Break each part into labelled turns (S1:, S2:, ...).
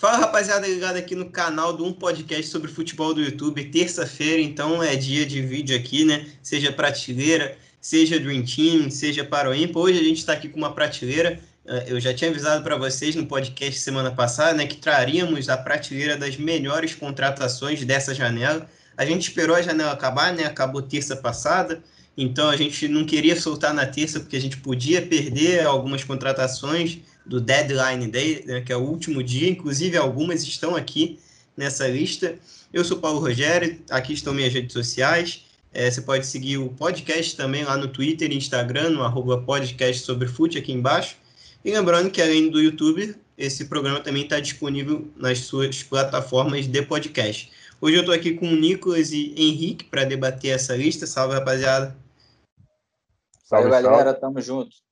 S1: Fala rapaziada, ligado aqui no canal do Um Podcast sobre Futebol do YouTube. Terça-feira, então é dia de vídeo aqui, né? Seja prateleira, seja Dream Team, seja para o Impa. Hoje a gente está aqui com uma prateleira. Eh, eu já tinha avisado para vocês no podcast semana passada, né, que traríamos a prateleira das melhores contratações dessa janela. A gente esperou a janela acabar, né? Acabou terça passada. Então a gente não queria soltar na terça porque a gente podia perder algumas contratações do Deadline Day, né, que é o último dia, inclusive algumas estão aqui nessa lista. Eu sou Paulo Rogério, aqui estão minhas redes sociais. É, você pode seguir o podcast também lá no Twitter e Instagram, no arroba podcast sobre fute aqui embaixo. E lembrando que além do YouTube, esse programa também está disponível nas suas plataformas de podcast. Hoje eu estou aqui com o Nicolas e Henrique para debater essa lista. Salve, rapaziada.
S2: Salve, salve. galera. Tamo junto.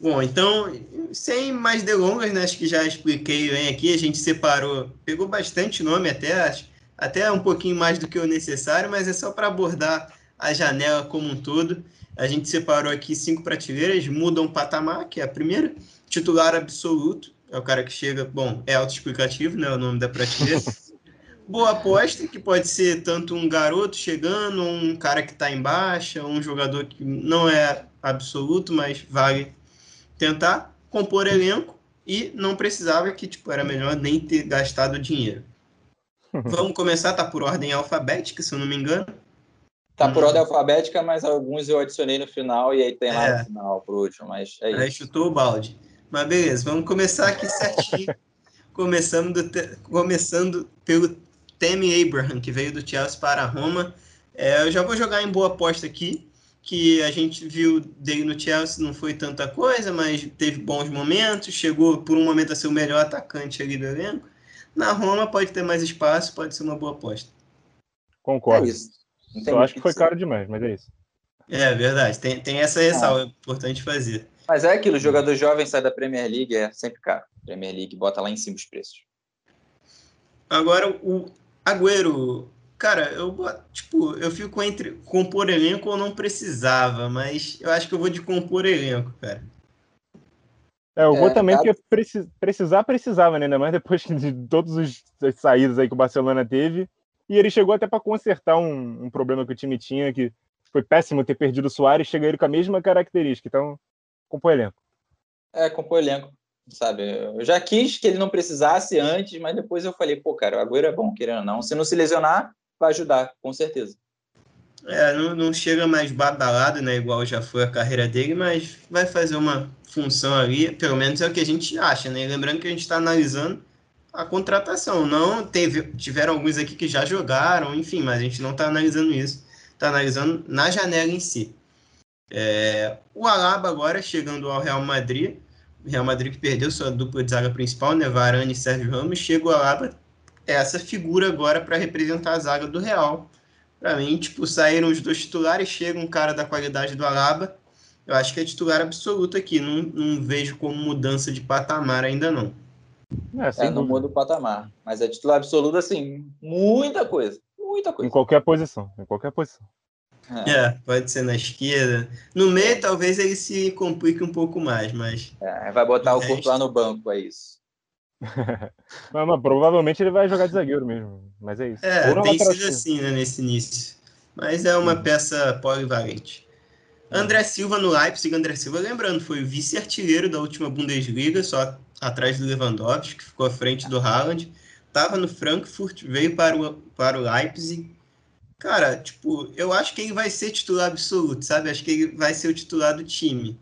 S1: Bom, então, sem mais delongas, né, acho que já expliquei bem aqui, a gente separou, pegou bastante nome até, até um pouquinho mais do que o necessário, mas é só para abordar a janela como um todo. A gente separou aqui cinco prateleiras, mudam um patamar, que é a primeira, titular absoluto, é o cara que chega, bom, é autoexplicativo, né, o nome da prateleira. Boa aposta, que pode ser tanto um garoto chegando, um cara que está em baixa, um jogador que não é absoluto, mas vale tentar compor elenco e não precisava que tipo era melhor nem ter gastado dinheiro. Vamos começar, tá por ordem alfabética, se eu não me engano.
S2: Tá por ordem alfabética, mas alguns eu adicionei no final e aí tem lá é. no final pro último, mas é isso.
S1: Aí chutou o balde. Mas beleza, vamos começar aqui certinho. começando, te... começando pelo Temi Abraham, que veio do Chelsea para a Roma. É, eu já vou jogar em boa aposta aqui que a gente viu dele no Chelsea não foi tanta coisa, mas teve bons momentos, chegou por um momento a ser o melhor atacante ali do elenco. Na Roma pode ter mais espaço, pode ser uma boa aposta.
S3: Concordo. É isso. Só acho que foi caro demais, mas é isso.
S1: É verdade, tem, tem essa ressalva, é importante fazer.
S2: Mas é aquilo, jogador jovem sai da Premier League, é sempre caro. Premier League bota lá em cima os preços.
S1: Agora, o Agüero Cara, eu tipo, eu fico entre compor elenco ou não precisava, mas eu acho que eu vou de compor elenco, cara.
S3: É, eu vou é, também, tá... porque precisar, precisava, né? Ainda mais depois de todas as saídas aí que o Barcelona teve. E ele chegou até para consertar um, um, problema que o time tinha, que foi péssimo ter perdido o Soares, chega ele com a mesma característica. Então, compor elenco.
S2: É, compor elenco, sabe? Eu já quis que ele não precisasse antes, mas depois eu falei, pô, cara, o Agüero é bom, querendo ou não. Se não se lesionar, vai ajudar, com certeza.
S1: É, não, não chega mais badalado, né? Igual já foi a carreira dele, mas vai fazer uma função ali, pelo menos é o que a gente acha, né? Lembrando que a gente está analisando a contratação. Não teve, tiveram alguns aqui que já jogaram, enfim, mas a gente não está analisando isso. Está analisando na janela em si. É, o Alaba agora chegando ao Real Madrid. Real Madrid que perdeu sua dupla de zaga principal, né? Varane e Sérgio Ramos. Chega o Alaba essa figura agora para representar a zaga do Real. Para mim, tipo, saíram os dois titulares, chega um cara da qualidade do Alaba. Eu acho que é titular absoluto aqui. Não, não vejo como mudança de patamar ainda não.
S2: É, é não muda o patamar. Mas é titular absoluto, assim, muita coisa. Muita coisa.
S3: Em qualquer posição. Em qualquer posição.
S1: É. é. pode ser na esquerda. No meio, talvez ele se complique um pouco mais, mas.
S2: É, vai botar o, o corpo lá no banco, é isso.
S3: Mas, mas, provavelmente ele vai jogar de zagueiro mesmo. Mas é isso.
S1: É, tem sido assim, né, nesse início. Mas é uma peça polivalente. André Silva no Leipzig. André Silva, lembrando, foi o vice-artilheiro da última Bundesliga, só atrás do Lewandowski, que ficou à frente do Haaland. Tava no Frankfurt, veio para o, para o Leipzig. Cara, tipo, eu acho que ele vai ser titular absoluto, sabe? Acho que ele vai ser o titular do time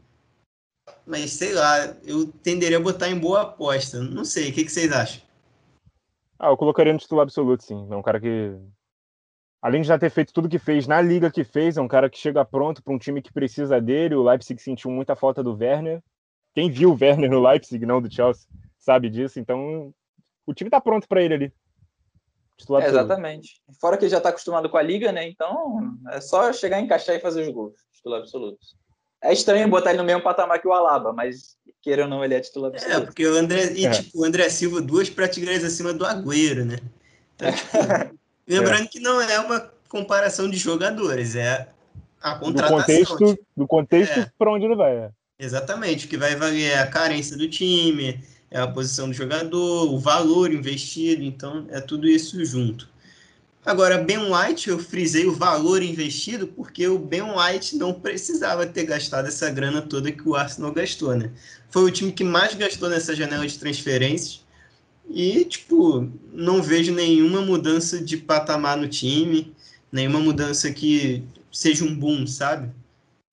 S1: mas sei lá, eu tenderia a botar em boa aposta. Não sei, o que, que vocês acham?
S3: Ah, eu colocaria no titular absoluto, sim. É um cara que, além de já ter feito tudo que fez na liga que fez, é um cara que chega pronto para um time que precisa dele. O Leipzig sentiu muita falta do Werner. Quem viu o Werner no Leipzig, não do Chelsea, sabe disso. Então, o time está pronto para ele ali.
S2: É, exatamente. Fora que ele já está acostumado com a liga, né? Então, é só chegar, encaixar e fazer os gols. Titular absoluto. É estranho botar ele no mesmo patamar que o Alaba, mas queira ou não, ele é titular
S1: absoluto. É, porque o André, e, é. tipo, o André Silva, duas prateleiras acima do Agüero, né? Então, tipo, lembrando é. que não é uma comparação de jogadores, é a contratação.
S3: Do contexto, tipo, do contexto é. para onde ele vai. É.
S1: Exatamente, o que vai valer é a carência do time, é a posição do jogador, o valor investido, então é tudo isso junto. Agora, Ben White, eu frisei o valor investido porque o Ben White não precisava ter gastado essa grana toda que o Arsenal gastou, né? Foi o time que mais gastou nessa janela de transferências e, tipo, não vejo nenhuma mudança de patamar no time, nenhuma mudança que seja um boom, sabe?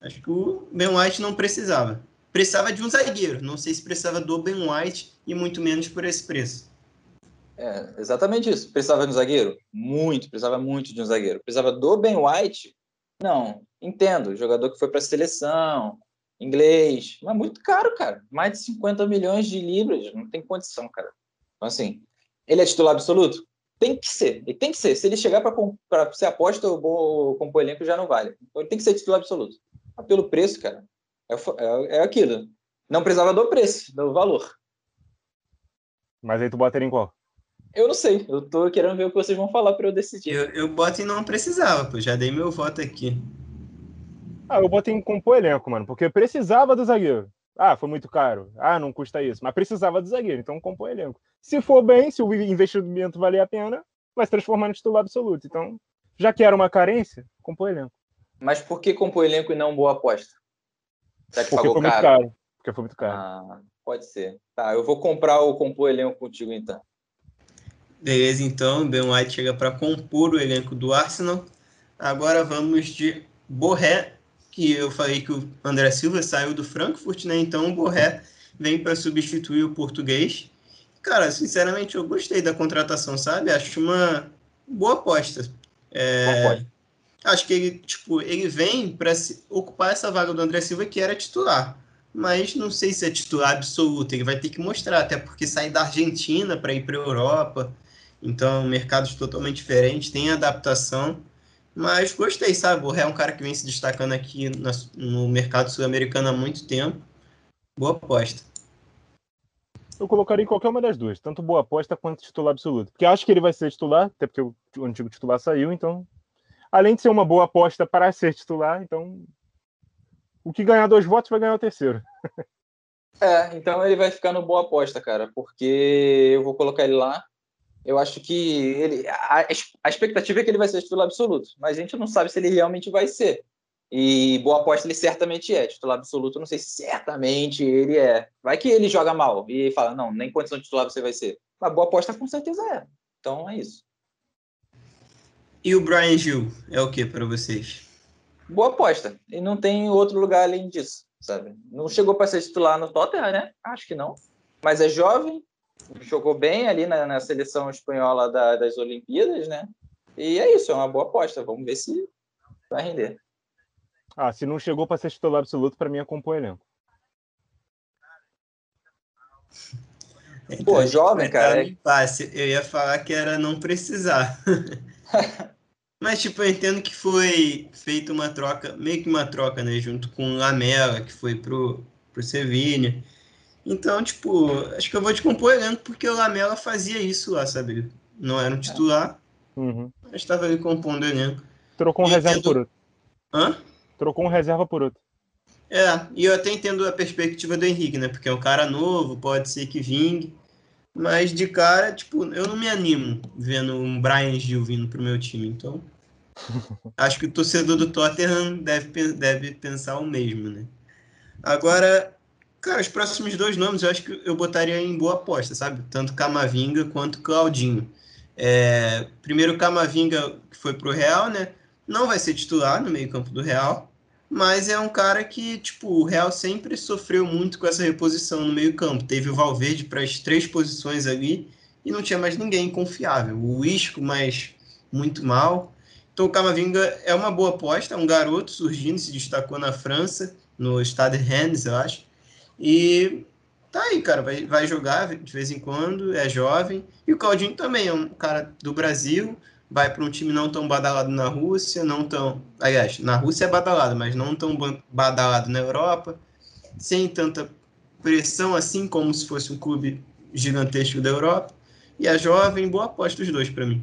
S1: Acho que o Ben White não precisava. Precisava de um zagueiro, não sei se precisava do Ben White e muito menos por esse preço.
S2: É, exatamente isso. Precisava de um zagueiro? Muito, precisava muito de um zagueiro. Precisava do Ben White? Não, entendo. Jogador que foi para a seleção, inglês, mas muito caro, cara. Mais de 50 milhões de libras, não tem condição, cara. Então, assim, ele é titular absoluto? Tem que ser, ele tem que ser. Se ele chegar para ser aposta, o compor elenco já não vale. Então, ele tem que ser titular absoluto. Mas pelo preço, cara, é, é, é aquilo. Não precisava do preço, do valor.
S3: Mas aí tu bota ele em qual?
S2: Eu não sei. Eu tô querendo ver o que vocês vão falar para eu decidir.
S1: Eu, eu boto em não precisava, pô. Já dei meu voto aqui.
S3: Ah, eu botei em compor elenco, mano, porque precisava do zagueiro. Ah, foi muito caro. Ah, não custa isso. Mas precisava do zagueiro, então compor elenco. Se for bem, se o investimento valer a pena, vai se transformar no titular absoluto. Então, já que era uma carência, compor elenco.
S2: Mas por que compor elenco e não boa aposta?
S3: Já que Porque pagou foi caro. muito caro. Porque foi muito caro.
S2: Ah, pode ser. Tá, eu vou comprar o compor elenco contigo então.
S1: Beleza, então, Ben White chega para compor o elenco do Arsenal. Agora vamos de Borré, que eu falei que o André Silva saiu do Frankfurt, né? Então o Borré vem para substituir o português. Cara, sinceramente, eu gostei da contratação, sabe? Acho uma boa aposta. É, acho que ele, tipo, ele vem para ocupar essa vaga do André Silva, que era titular. Mas não sei se é titular absoluto. Ele vai ter que mostrar, até porque sair da Argentina para ir para a Europa. Então, mercados totalmente diferentes, tem adaptação. Mas gostei, sabe? O Ré é um cara que vem se destacando aqui no mercado sul-americano há muito tempo. Boa aposta.
S3: Eu colocaria em qualquer uma das duas, tanto boa aposta quanto titular absoluto. Porque acho que ele vai ser titular, até porque o, o antigo titular saiu, então. Além de ser uma boa aposta para ser titular, então. O que ganhar dois votos vai ganhar o terceiro.
S2: É, então ele vai ficar no boa aposta, cara, porque eu vou colocar ele lá eu acho que ele a, a, expectativa é que ele vai ser titular absoluto, mas a gente não sabe se ele realmente vai ser. E boa aposta ele certamente é. Titular absoluto, não sei se certamente ele é. Vai que ele joga mal e fala, não, nem condição de titular você vai ser. Mas boa aposta com certeza é. Então é isso.
S1: E o Brian Gil é o que para vocês?
S2: Boa aposta. E não tem outro lugar além disso, sabe? Não chegou para ser titular no Tottenham, né? Acho que não. Mas é jovem, jogou bem ali na, na seleção espanhola da, das Olimpíadas, né? E é isso, é uma boa aposta. Vamos ver se vai render.
S3: Ah, se não chegou para ser titular absoluto, para mim é compor elenco.
S1: Então, Pô, jovem, cara. É... Passe. Eu ia falar que era não precisar. Mas, tipo, eu entendo que foi feita uma troca, meio que uma troca, né? Junto com o Lamela, que foi pro, pro Sevilha. Então, tipo, acho que eu vou te compor elenco porque o Lamela fazia isso lá, sabe? Não era um titular,
S3: uhum.
S1: mas estava ali compondo elenco.
S3: Trocou um e reserva entendo... por outro.
S1: Hã?
S3: Trocou um reserva por outro.
S1: É, e eu até entendo a perspectiva do Henrique, né? Porque é um cara novo, pode ser que vingue. Mas de cara, tipo, eu não me animo vendo um Brian Gil vindo pro meu time. Então, acho que o torcedor do Tottenham deve, deve pensar o mesmo, né? Agora, Cara, os próximos dois nomes eu acho que eu botaria em boa aposta, sabe? Tanto Camavinga quanto Claudinho. É, primeiro Camavinga, que foi pro Real, né? Não vai ser titular no meio-campo do Real, mas é um cara que, tipo, o Real sempre sofreu muito com essa reposição no meio-campo. Teve o Valverde para as três posições ali e não tinha mais ninguém confiável. O Isco, mas muito mal. Então o Camavinga é uma boa aposta, é um garoto surgindo, se destacou na França, no Stade Rennes, eu acho e tá aí, cara, vai, vai jogar de vez em quando, é jovem. E o Claudinho também é um cara do Brasil, vai para um time não tão badalado na Rússia, não tão. Aliás, na Rússia é badalado, mas não tão badalado na Europa, sem tanta pressão assim como se fosse um clube gigantesco da Europa. E é jovem, boa aposta os dois para mim.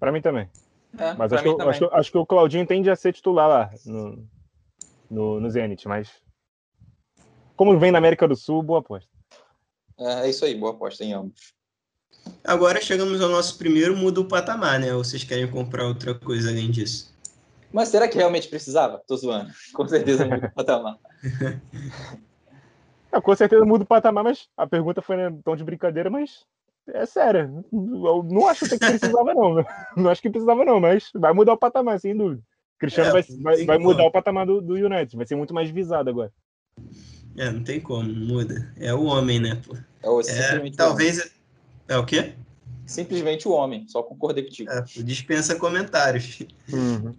S3: Para mim também. É, mas acho, que, acho, acho, que, o Claudinho tende a ser titular lá no, no, no Zenit, mas como vem na América do Sul, boa aposta.
S2: É, é isso aí, boa aposta em ambos.
S1: Agora chegamos ao nosso primeiro muda o patamar, né? Ou vocês querem comprar outra coisa além disso?
S2: Mas será que realmente precisava? Tô zoando. Com certeza muda o patamar.
S3: Não, com certeza muda o patamar, mas a pergunta foi né, tão de brincadeira, mas é sério. Eu não acho que precisava, não. Né? Não acho que precisava, não, mas vai mudar o patamar, sem dúvida. Cristiano é, vai, vai, vai mudar o patamar do, do United, vai ser muito mais visado agora.
S1: É, não tem como, muda. É o homem, né, pô?
S2: É, o, é
S1: talvez. Homem. É o quê?
S2: Simplesmente o homem, só concordei contigo. É,
S1: dispensa comentários. Uhum.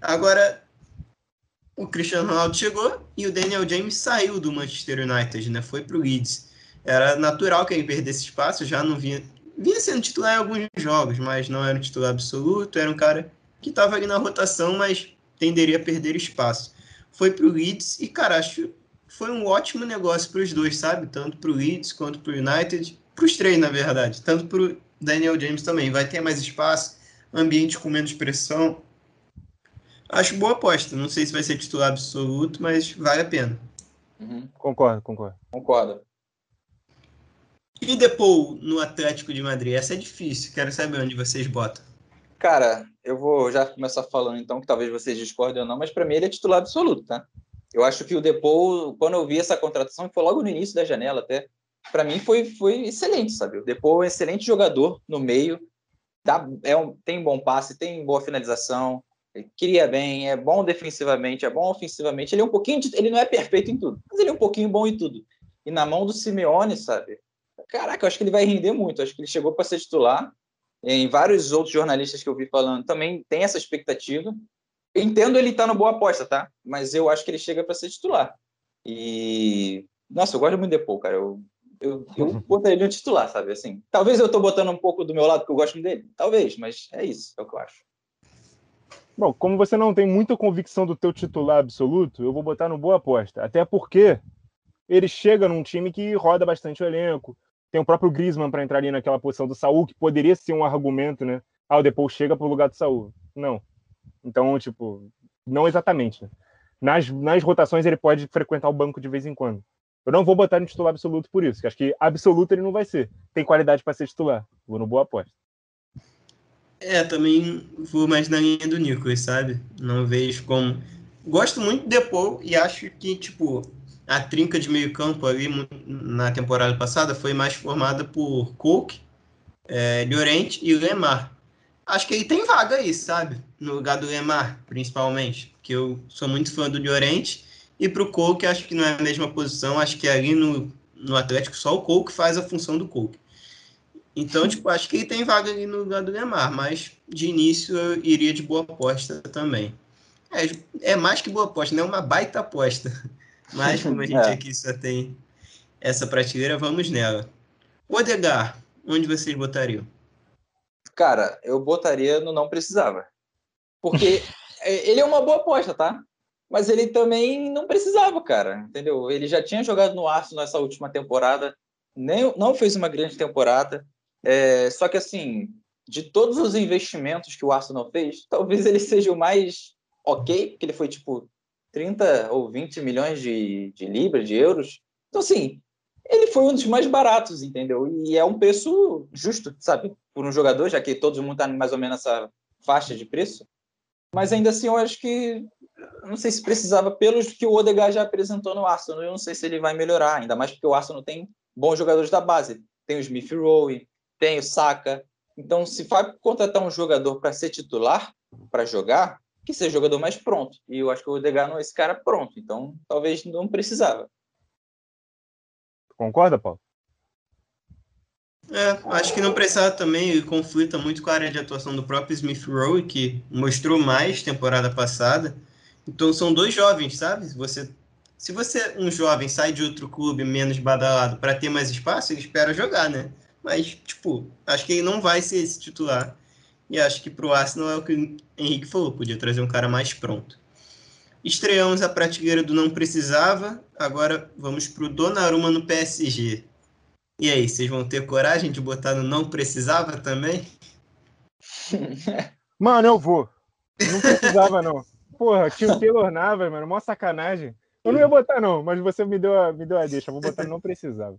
S1: Agora, o Cristiano Ronaldo chegou e o Daniel James saiu do Manchester United, né? Foi para o Leeds. Era natural que ele perdesse espaço, já não vinha. Vinha sendo titular em alguns jogos, mas não era um titular absoluto. Era um cara que estava ali na rotação, mas tenderia a perder espaço. Foi para o Leeds e, cara, acho foi um ótimo negócio para os dois, sabe? Tanto para o Leeds quanto para o United. Para os três, na verdade. Tanto para o Daniel James também. Vai ter mais espaço, ambiente com menos pressão. Acho boa aposta. Não sei se vai ser titular absoluto, mas vale a pena.
S3: Uhum. Concordo, concordo.
S2: Concordo.
S1: E depois no Atlético de Madrid? Essa é difícil. Quero saber onde vocês botam.
S2: Cara, eu vou já começar falando então, que talvez vocês discordem ou não, mas para mim ele é titular absoluto, tá? Eu acho que o Depou, quando eu vi essa contratação, foi logo no início da janela até, para mim foi, foi excelente, sabe? O Depou é um excelente jogador no meio, dá, é um, tem bom passe, tem boa finalização, cria bem, é bom defensivamente, é bom ofensivamente. Ele é um pouquinho, de, ele não é perfeito em tudo, mas ele é um pouquinho bom em tudo. E na mão do Simeone, sabe? Caraca, eu acho que ele vai render muito. Eu acho que ele chegou para ser titular. Em vários outros jornalistas que eu vi falando também tem essa expectativa. Eu entendo ele estar tá no boa aposta, tá? Mas eu acho que ele chega para ser titular. E nossa, eu gosto muito de Depou, cara. Eu, eu, eu botaria ele no titular, sabe? Assim, talvez eu estou botando um pouco do meu lado porque eu gosto dele, talvez, mas é isso, é o que eu acho.
S3: Bom, como você não tem muita convicção do teu titular absoluto, eu vou botar no boa aposta. Até porque ele chega num time que roda bastante o elenco. Tem o próprio Griezmann para entrar ali naquela posição do Saul, que poderia ser um argumento, né? Ah, o Depou chega para o lugar do Saul. Não. Então, tipo, não exatamente. Nas, nas rotações ele pode frequentar o banco de vez em quando. Eu não vou botar no titular absoluto por isso, que acho que absoluto ele não vai ser. Tem qualidade para ser titular. Vou no boa aposta.
S1: É, também vou mais na linha do Nicolas, sabe? Não vejo como. Gosto muito do Depou e acho que, tipo, a trinca de meio campo ali na temporada passada foi mais formada por Cook, é, Llorente e Lemar. Acho que ele tem vaga aí, sabe? No lugar do Lemar, principalmente. Porque eu sou muito fã do Llorente. E pro Cook, acho que não é a mesma posição. Acho que ali no, no Atlético só o Cook faz a função do Cook. Então, tipo, acho que tem vaga ali no lugar do Neymar, mas de início eu iria de boa aposta também. É, é mais que boa aposta, não é uma baita aposta. Mas como a gente é. aqui só tem essa prateleira, vamos nela. Odegar, onde vocês botariam?
S2: Cara, eu botaria no não precisava. Porque é, ele é uma boa aposta, tá? Mas ele também não precisava, cara, entendeu? Ele já tinha jogado no Arsenal nessa última temporada, nem, não fez uma grande temporada, é, só que, assim, de todos os investimentos que o Arsenal fez, talvez ele seja o mais ok, porque ele foi tipo 30 ou 20 milhões de, de libras, de euros. Então, assim, ele foi um dos mais baratos, entendeu? E é um preço justo, sabe? Por um jogador, já que todo mundo está mais ou menos nessa faixa de preço. Mas ainda assim, eu acho que. Não sei se precisava, pelos que o Odegaard já apresentou no Arsenal. Eu não sei se ele vai melhorar, ainda mais porque o Arsenal tem bons jogadores da base. Tem o Smith Rowe, tem o Saka. Então, se vai contratar um jogador para ser titular, para jogar, que seja jogador mais pronto. E eu acho que o Odegaard não é esse cara pronto. Então, talvez não precisava.
S3: Concorda, Paulo?
S1: É, acho que não precisava também, conflita muito com a área de atuação do próprio Smith Rowe, que mostrou mais temporada passada. Então são dois jovens, sabe? Você, se você, um jovem, sai de outro clube menos badalado para ter mais espaço, ele espera jogar, né? Mas, tipo, acho que ele não vai ser esse titular. E acho que pro Arsenal é o que o Henrique falou, podia trazer um cara mais pronto. Estreamos a prateleira do não precisava, agora vamos pro Donnarumma no PSG. E aí, vocês vão ter coragem de botar no não precisava também?
S3: Mano, eu vou. Não precisava, não. Porra, tinha o Taylor Navas, mano, mó sacanagem. Eu não ia botar, não, mas você me deu a, me deu a deixa. Vou botar no não precisava.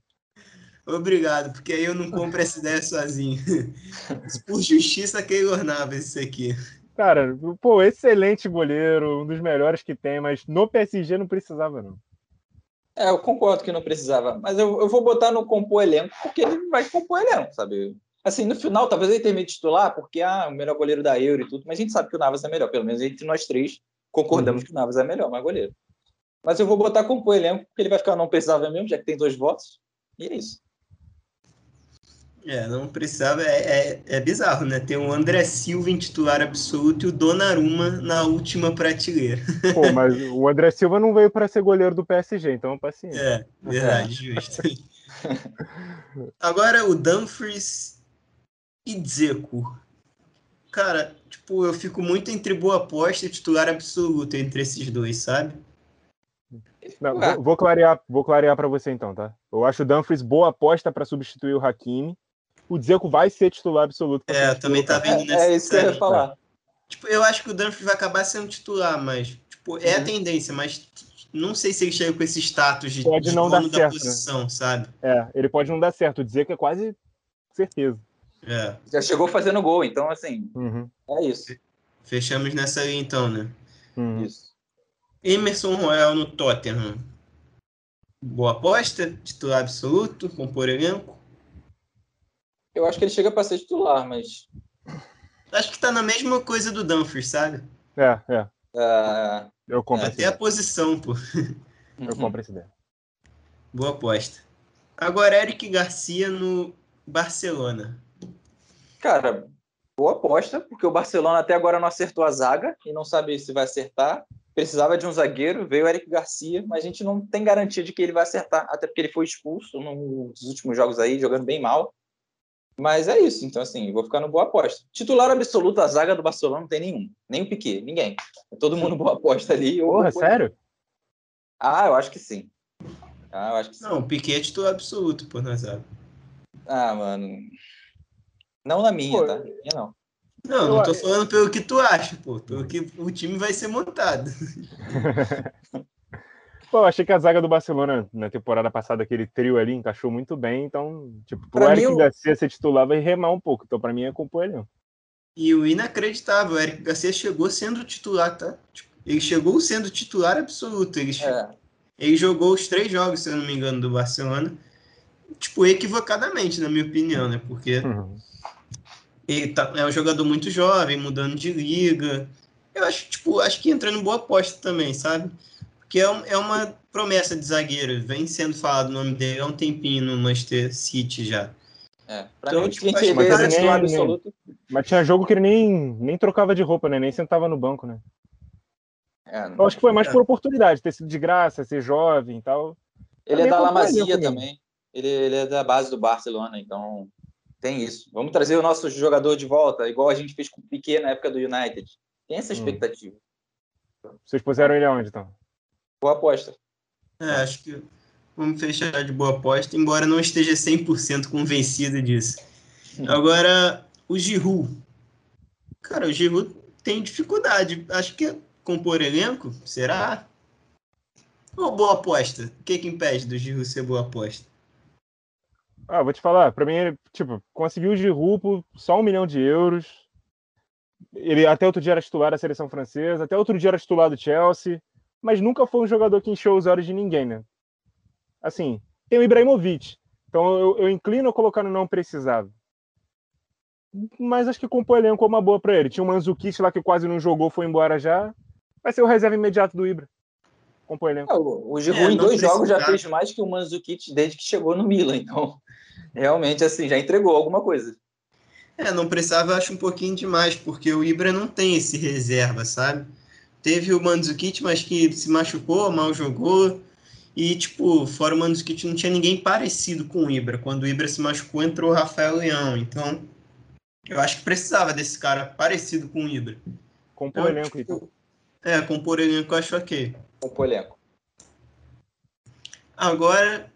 S1: Obrigado, porque aí eu não compro essa ideia sozinho. Por justiça, Keylor Navas, isso aqui.
S3: Cara, pô, excelente goleiro, um dos melhores que tem, mas no PSG não precisava, não.
S2: É, eu concordo que não precisava, mas eu, eu vou botar no compor elenco, porque ele vai compor elenco, sabe? Assim, no final, talvez ele termine titular, porque ah, o melhor goleiro da Euro e tudo, mas a gente sabe que o Navas é melhor, pelo menos entre nós três concordamos uhum. que o Navas é melhor, mais goleiro. Mas eu vou botar compor elenco, porque ele vai ficar não precisava mesmo, já que tem dois votos, e é isso.
S1: É, não precisava, é, é, é, bizarro, né? Tem o André Silva em titular absoluto e o Donnarumma na última prateleira.
S3: Pô, mas o André Silva não veio para ser goleiro do PSG, então paciência.
S1: É, verdade, é. justo. Agora o Dumfries e Dzeko. Cara, tipo, eu fico muito entre boa aposta e titular absoluto entre esses dois, sabe?
S3: Não, vou, vou, clarear, vou clarear para você então, tá? Eu acho o Dumfries boa aposta para substituir o Hakimi o Dzeko vai ser titular absoluto.
S1: É, também tá vendo
S2: nessa É, é isso que eu ia falar.
S1: Tipo, eu acho que o Dumfries vai acabar sendo titular, mas tipo, é uhum. a tendência, mas não sei se ele chega com esse status de,
S3: pode
S1: de
S3: não dar certo, da
S1: né? posição, né? sabe?
S3: É, ele pode não dar certo. Dizer que é quase certeza.
S1: É.
S2: Já chegou fazendo gol, então assim,
S3: uhum.
S2: é isso.
S1: Fechamos nessa aí então, né?
S3: Uhum.
S2: Isso.
S1: Emerson Royal no Tottenham. Boa aposta, titular absoluto, compor elenco.
S2: Eu acho que ele chega para ser titular, mas.
S1: Acho que tá na mesma coisa do Dumfries, sabe?
S3: É, é.
S2: Uh,
S3: eu compro
S1: é, Até a posição, pô.
S3: Eu compro essa ideia.
S1: Boa aposta. Agora, Eric Garcia no Barcelona.
S2: Cara, boa aposta, porque o Barcelona até agora não acertou a zaga e não sabe se vai acertar. Precisava de um zagueiro, veio o Eric Garcia, mas a gente não tem garantia de que ele vai acertar, até porque ele foi expulso nos últimos jogos aí, jogando bem mal. Mas é isso. Então, assim, vou ficar no boa aposta. Titular absoluto, a zaga do Barcelona não tem nenhum. Nem o Piquet, ninguém. É todo mundo boa aposta ali.
S3: Porra, sério?
S2: Ah, eu acho que sim. Ah, eu acho que sim.
S1: Não, o Piquet é titular absoluto, pô, na zaga.
S2: Ah, mano. Não na minha, pô, tá? Minha não.
S1: Não, não tô falando pelo que tu acha, pô. Pelo que o time vai ser montado.
S3: Pô, eu achei que a zaga do Barcelona na temporada passada, aquele trio ali, encaixou muito bem. Então, tipo, pro pra Eric mim, Garcia ser titular vai remar um pouco. Então, pra mim, é compor ele.
S1: E o inacreditável, o Eric Garcia chegou sendo titular, tá? Tipo, ele chegou sendo titular absoluto. Ele, é. ele jogou os três jogos, se eu não me engano, do Barcelona. Tipo, equivocadamente, na minha opinião, né? Porque uhum. ele tá, é um jogador muito jovem, mudando de liga. Eu acho, tipo, acho que entrando em boa aposta também, sabe? Que é, é uma promessa de zagueiro. Vem sendo falado o nome dele há um tempinho no Manchester City já.
S2: É, pra então, mim, tipo, a gente vê
S3: mas, nem, absoluto. mas tinha jogo que ele nem, nem trocava de roupa, né? Nem sentava no banco, né? É, Eu acho que foi mais é. por oportunidade, ter sido de graça, ser jovem e tal.
S2: Ele também é da La Masia também. Ele, ele é da base do Barcelona, então tem isso. Vamos trazer o nosso jogador de volta, igual a gente fez com o Piquet na época do United. Tem essa hum. expectativa.
S3: Hum. Vocês puseram ele aonde, então?
S2: Boa aposta.
S1: É, acho que vamos fechar de boa aposta, embora não esteja 100% convencido disso. Agora, o Giroud. Cara, o Giroud tem dificuldade. Acho que é compor elenco, será? Ou boa aposta? O que, que impede do Giroud ser boa aposta?
S3: Ah, vou te falar, para mim, tipo, conseguiu o Giroud por só um milhão de euros. Ele até outro dia era titular da seleção francesa, até outro dia era titular do Chelsea mas nunca foi um jogador que encheu os olhos de ninguém, né? Assim, tem o Ibrahimovic, então eu, eu inclino a colocar no não precisava. Mas acho que compõe elenco uma boa para ele. Tinha o Manzukic lá que quase não jogou, foi embora já. Vai ser o reserva imediato do Ibra. Compõe elenco.
S2: É, o, o Giroud é, em dois jogos já fez mais que o Manzukic desde que chegou no Milan, então realmente assim já entregou alguma coisa.
S1: É, não precisava, acho um pouquinho demais, porque o Ibra não tem esse reserva, sabe? Teve o Mandzukic, mas que se machucou, mal jogou. E, tipo, fora o Mandzukic, não tinha ninguém parecido com o Ibra. Quando o Ibra se machucou, entrou o Rafael Leão. Então, eu acho que precisava desse cara parecido com o Ibra.
S3: Compor então, elenco, tipo, então.
S1: É, compor elenco eu acho ok.
S2: Compor elenco.
S1: Agora,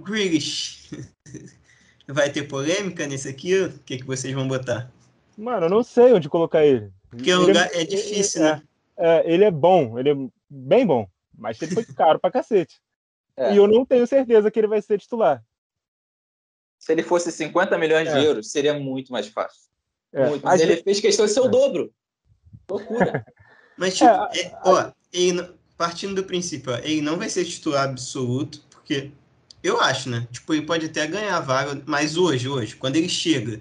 S1: Grealish. Vai ter polêmica nesse aqui? O que, que vocês vão botar?
S3: Mano, eu não sei onde colocar ele.
S1: Porque o lugar é, é difícil,
S3: é,
S1: né?
S3: É, ele é bom, ele é bem bom, mas ele foi caro pra cacete. É. E eu não tenho certeza que ele vai ser titular.
S2: Se ele fosse 50 milhões é. de euros, seria muito mais fácil. É. Muito. Mas ele fez questão de ser o é. dobro. Loucura.
S1: Mas, tipo, é, ó, ele, partindo do princípio, ó, ele não vai ser titular absoluto, porque eu acho, né? Tipo, ele pode até ganhar a vaga, mas hoje, hoje, quando ele chega,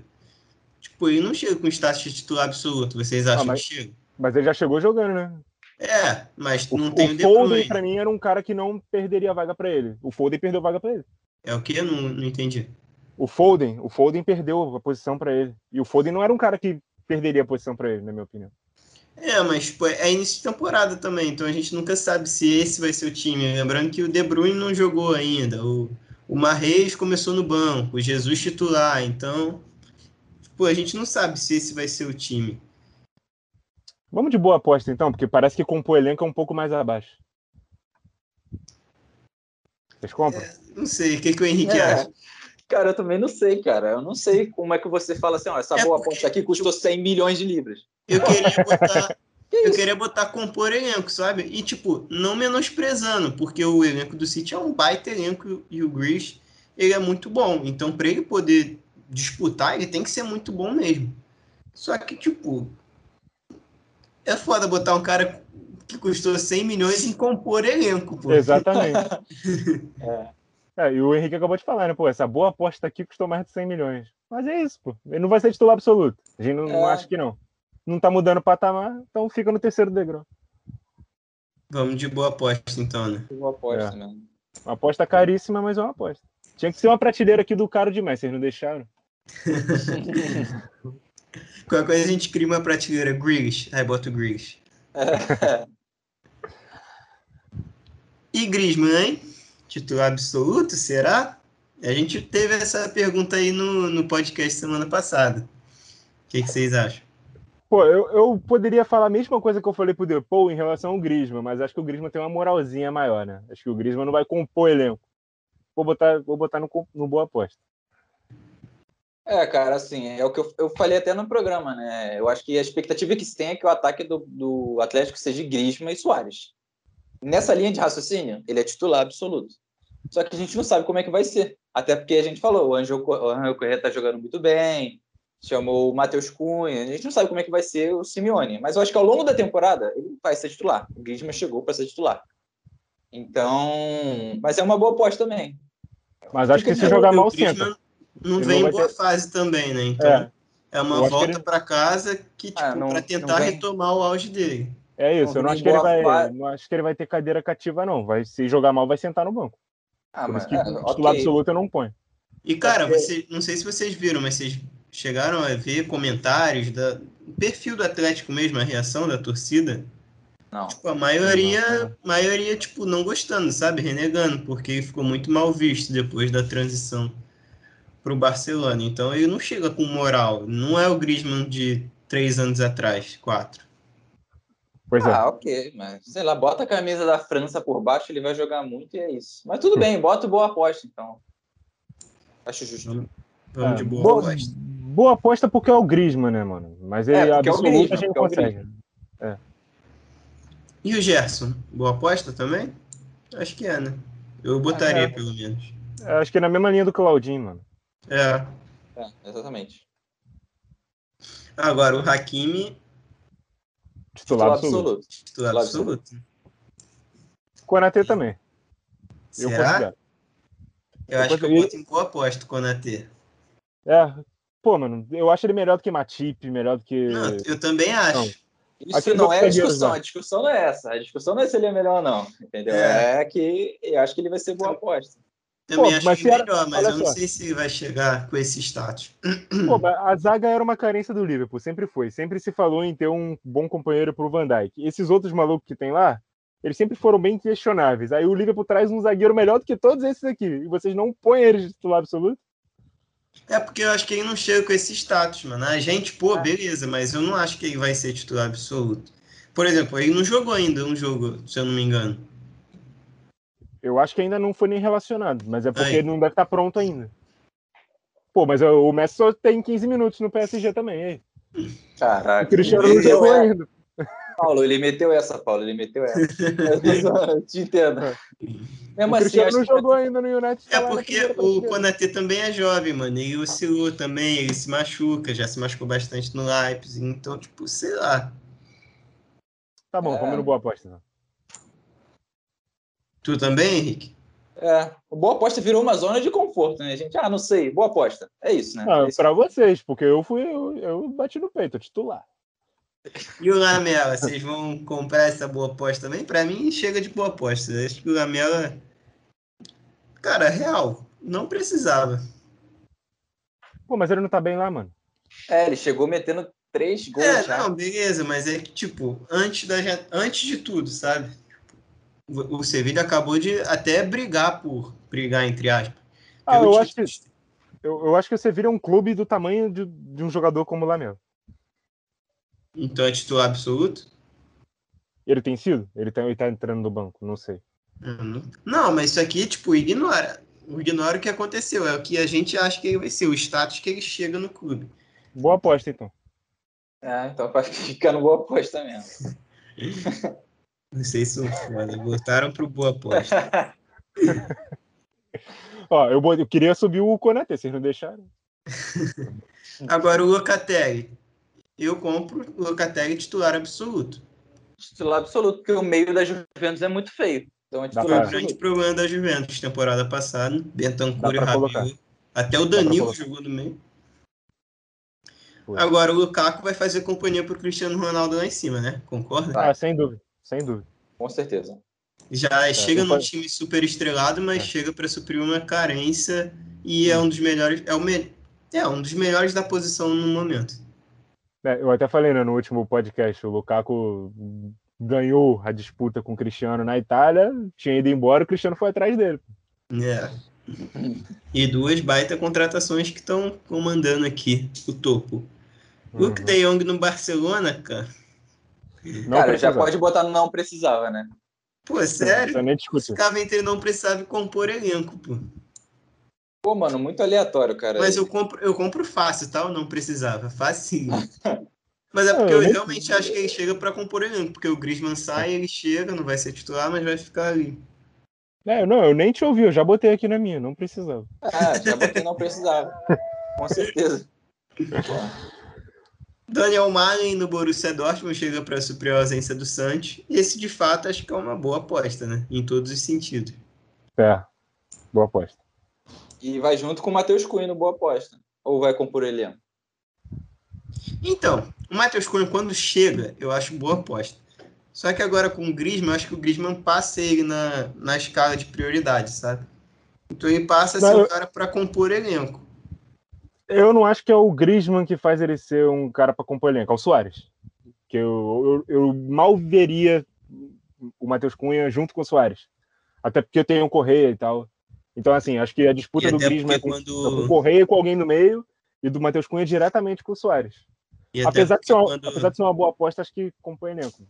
S1: tipo, ele não chega com status de titular absoluto. Vocês acham ah,
S3: mas,
S1: que chega?
S3: Mas ele já chegou jogando, né?
S1: É, mas não o, tem
S3: o, o Foden, pra mim, era um cara que não perderia a vaga para ele. O Foden perdeu a vaga para ele.
S1: É o que? Não, não entendi.
S3: O Foden, o Foden perdeu a posição para ele. E o Foden não era um cara que perderia a posição para ele, na minha opinião.
S1: É, mas tipo, é início de temporada também, então a gente nunca sabe se esse vai ser o time. Lembrando que o De Bruyne não jogou ainda, o, o Marreis começou no banco, o Jesus titular, então tipo, a gente não sabe se esse vai ser o time.
S3: Vamos de boa aposta então, porque parece que compor o elenco é um pouco mais abaixo. Vocês compram? É,
S1: não sei, o que, que o Henrique é. acha?
S2: Cara, eu também não sei, cara. Eu não sei como é que você fala assim, ó, essa é boa porque, aposta aqui custou 100 milhões de libras.
S1: Eu queria botar, eu queria botar compor elenco, sabe? E, tipo, não menosprezando, porque o elenco do City é um baita elenco e o Grealish, ele é muito bom. Então, para ele poder disputar, ele tem que ser muito bom mesmo. Só que, tipo, é foda botar um cara que custou 100 milhões em compor elenco, pô.
S3: Exatamente. é. É, e o Henrique acabou de falar, né? Pô, essa boa aposta aqui custou mais de 100 milhões. Mas é isso, pô. Ele não vai ser titular absoluto. A gente não, é. não acha que não. Não tá mudando o patamar, então fica no terceiro degrau.
S1: Vamos de boa aposta, então, né?
S2: Boa aposta, é. né?
S3: Uma aposta caríssima, mas é uma aposta. Tinha que ser uma prateleira aqui do caro demais, vocês não deixaram?
S1: Qualquer coisa a gente cria uma prateleira Griggs. Aí bota o Griggs. e Griezmann, hein? Titular absoluto, será? A gente teve essa pergunta aí no, no podcast semana passada. O que, que vocês acham?
S3: Pô, eu, eu poderia falar a mesma coisa que eu falei pro Depou em relação ao Griezmann, mas acho que o Griezmann tem uma moralzinha maior, né? Acho que o Griezmann não vai compor elenco. Vou botar, vou botar no, no boa aposta.
S2: É, cara, assim, é o que eu, eu falei até no programa, né? Eu acho que a expectativa que se tem é que o ataque do, do Atlético seja Griezmann e Soares. Nessa linha de raciocínio, ele é titular absoluto. Só que a gente não sabe como é que vai ser. Até porque a gente falou, o Angel, o Angel Corrêa tá jogando muito bem, chamou o Matheus Cunha, a gente não sabe como é que vai ser o Simeone. Mas eu acho que ao longo da temporada ele vai ser titular. O Griezmann chegou para ser titular. Então, mas é uma boa aposta também.
S3: Mas acho que se jogar mal, senta.
S1: Não vem em boa ter... fase também, né? Então, é, é uma volta ele... para casa que, tipo, ah, para tentar retomar o auge dele.
S3: É isso, não eu não acho, que ele vai, não acho que ele vai ter cadeira cativa, não. Vai, se jogar mal, vai sentar no banco. Ah, Por mas, que é, titular okay. absoluto eu não ponho.
S1: E, cara, você, não sei se vocês viram, mas vocês chegaram a ver comentários da perfil do Atlético mesmo, a reação da torcida?
S2: Não.
S1: Tipo, a maioria, não, não. maioria, tipo, não gostando, sabe? Renegando, porque ficou muito mal visto depois da transição pro Barcelona. Então ele não chega com moral. Não é o Griezmann de três anos atrás, quatro.
S2: Pois é. Ah, ok, mas sei lá, bota a camisa da França por baixo, ele vai jogar muito e é isso. Mas tudo bem, bota boa aposta então. Acho justo.
S1: Vamos, vamos é, de boa, boa, aposta.
S3: Boa aposta porque é o Griezmann, né, mano? Mas ele é, absoluto é o Griezmann, a gente consegue. É.
S1: E o Gerson? Boa aposta também? Acho que é, né? Eu botaria, ah, pelo menos.
S3: acho que é na mesma linha do Claudinho, mano.
S1: É.
S2: é exatamente.
S1: Agora, o Hakimi
S3: Titular, absoluto.
S1: Titular absoluto.
S3: Konatê também.
S1: Eu Será? Eu, acho que eu boto em boa aposta o Konatê.
S3: É. Pô, mano, eu acho ele melhor do que Matip, melhor do que.
S1: Não, eu também acho. Não.
S2: Isso Aqui não é a discussão, a discussão não é essa. A discussão não é se ele é melhor ou não, entendeu? É, é que eu acho que ele vai ser boa aposta.
S1: Também Pô, acho que é melhor, mas eu não só. sei se vai chegar com esse status.
S3: Pô, a zaga era uma carência do Liverpool, sempre foi. Sempre se falou em ter um bom companheiro pro Van Dijk. Esses outros malucos que tem lá, eles sempre foram bem questionáveis. Aí o Liverpool traz um zagueiro melhor do que todos esses aqui. E vocês não põem eles de titular absoluto?
S1: É porque eu acho que ele não chega com esse status, mano. A gente, pô, é. beleza, mas eu não acho que ele vai ser titular absoluto. Por exemplo, ele não jogou ainda um jogo, se eu não me engano.
S3: Eu acho que ainda não foi nem relacionado, mas é porque Aí. não deve estar pronto ainda. Pô, mas o Messi só tem 15 minutos no PSG também, aí.
S2: Caraca.
S3: O Cristiano não jogou ainda.
S2: Paulo, ele meteu essa, Paulo, ele meteu essa. Eu te entendo.
S3: Mesmo o assim, Cristiano não jogou que... ainda no United.
S1: É porque o Konatê também é jovem, mano. E o Silu também, ele se machuca, já se machucou bastante no Leipzig. Então, tipo, sei lá.
S3: Tá bom, é... vamos no boa aposta. Então.
S1: Tu também, Henrique?
S2: É, boa aposta virou uma zona de conforto, né, gente? Ah, não sei, boa aposta. É isso, né?
S3: Não,
S2: é
S3: para vocês, porque eu fui, eu, eu bati no peito, titular.
S1: E o Lamela, vocês vão comprar essa boa aposta também? Para mim, chega de boa aposta. Acho que o Lamela, cara, real, não precisava.
S3: Pô, mas ele não tá bem lá, mano.
S2: É, ele chegou metendo três gols.
S1: É, já. não, beleza, mas é que, tipo, antes, da, antes de tudo, sabe? O Sevilla acabou de até brigar por brigar entre aspas.
S3: Ah, eu acho que eu, eu, acho que o Sevilla é um clube do tamanho de, de um jogador como o Lamelo.
S1: Então é titular absoluto?
S3: Ele tem sido? Ele tá, ele tá entrando no banco, não sei.
S1: Não, não, mas isso aqui, tipo, ignora. Ignora o que aconteceu. É o que a gente acha que ele vai ser, o status que ele chega no clube.
S3: Boa aposta, então.
S2: É, então vai ficar no boa aposta mesmo.
S1: Vocês são foda. Botaram pro boa aposta.
S3: Ó, eu, eu, queria subir o Konate, vocês não deixaram.
S1: Agora o Locatelli. Eu compro o Locatelli titular absoluto.
S2: Titular absoluto, porque o meio da Juventus é muito feio. Então é
S1: titular Foi o grande problema da Juventus temporada passada. Bentancur e Rabiot. Até o Danilo jogou no meio. Agora o Lukaku vai fazer companhia pro Cristiano Ronaldo lá em cima, né? Concorda?
S3: Ah, sem dúvida sem dúvida.
S2: Com certeza.
S1: Já é, chega num time super estrelado, mas é. chega para suprir uma carência e é um dos melhores, é, o me, é um dos melhores da posição no momento.
S3: É, eu até falei né, no último podcast, o Lukaku ganhou a disputa com o Cristiano na Itália, tinha ido embora, o Cristiano foi atrás dele.
S1: É. E duas baita contratações que estão comandando aqui o topo. Uhum. Luke De Jong no Barcelona, cara.
S2: Não Cara, precisava. já pode botar no não precisava, né?
S1: Pô, sério? Nem Ficava entre não precisava e compor elenco, pô.
S2: Pô, mano, muito aleatório, cara.
S1: Mas eu compro, eu compro fácil, tá? Eu não precisava. Fácil. mas é porque eu, eu realmente acho que ele chega para compor elenco. Porque o Griezmann sai, ele chega, não vai ser titular, mas vai ficar ali.
S3: É, não, eu nem te ouvi, eu já botei aqui na minha, não precisava.
S2: Ah, já botei não precisava. Com certeza.
S1: Daniel Malen no Borussia Dortmund chega para suprir a ausência do Santos. Esse, de fato, acho que é uma boa aposta, né? Em todos os sentidos.
S3: É, boa aposta.
S2: E vai junto com o Matheus Cunha no boa aposta. Ou vai compor ele?
S1: Então, o Matheus Cunha, quando chega, eu acho boa aposta. Só que agora com o Griezmann, eu acho que o Griezmann passa ele na, na escala de prioridade, sabe? Então ele passa a ser o cara para compor elenco.
S3: Eu não acho que é o Griezmann que faz ele ser um cara para compor elenco, é o Soares. Que eu, eu, eu mal veria o Matheus Cunha junto com o Soares. Até porque eu tenho o Correia e tal. Então, assim, acho que a disputa do Griezmann é com, quando... com o Correia com alguém no meio e do Matheus Cunha diretamente com o Soares. Apesar de, ser uma, quando... apesar de ser uma boa aposta, acho que compõe elenco.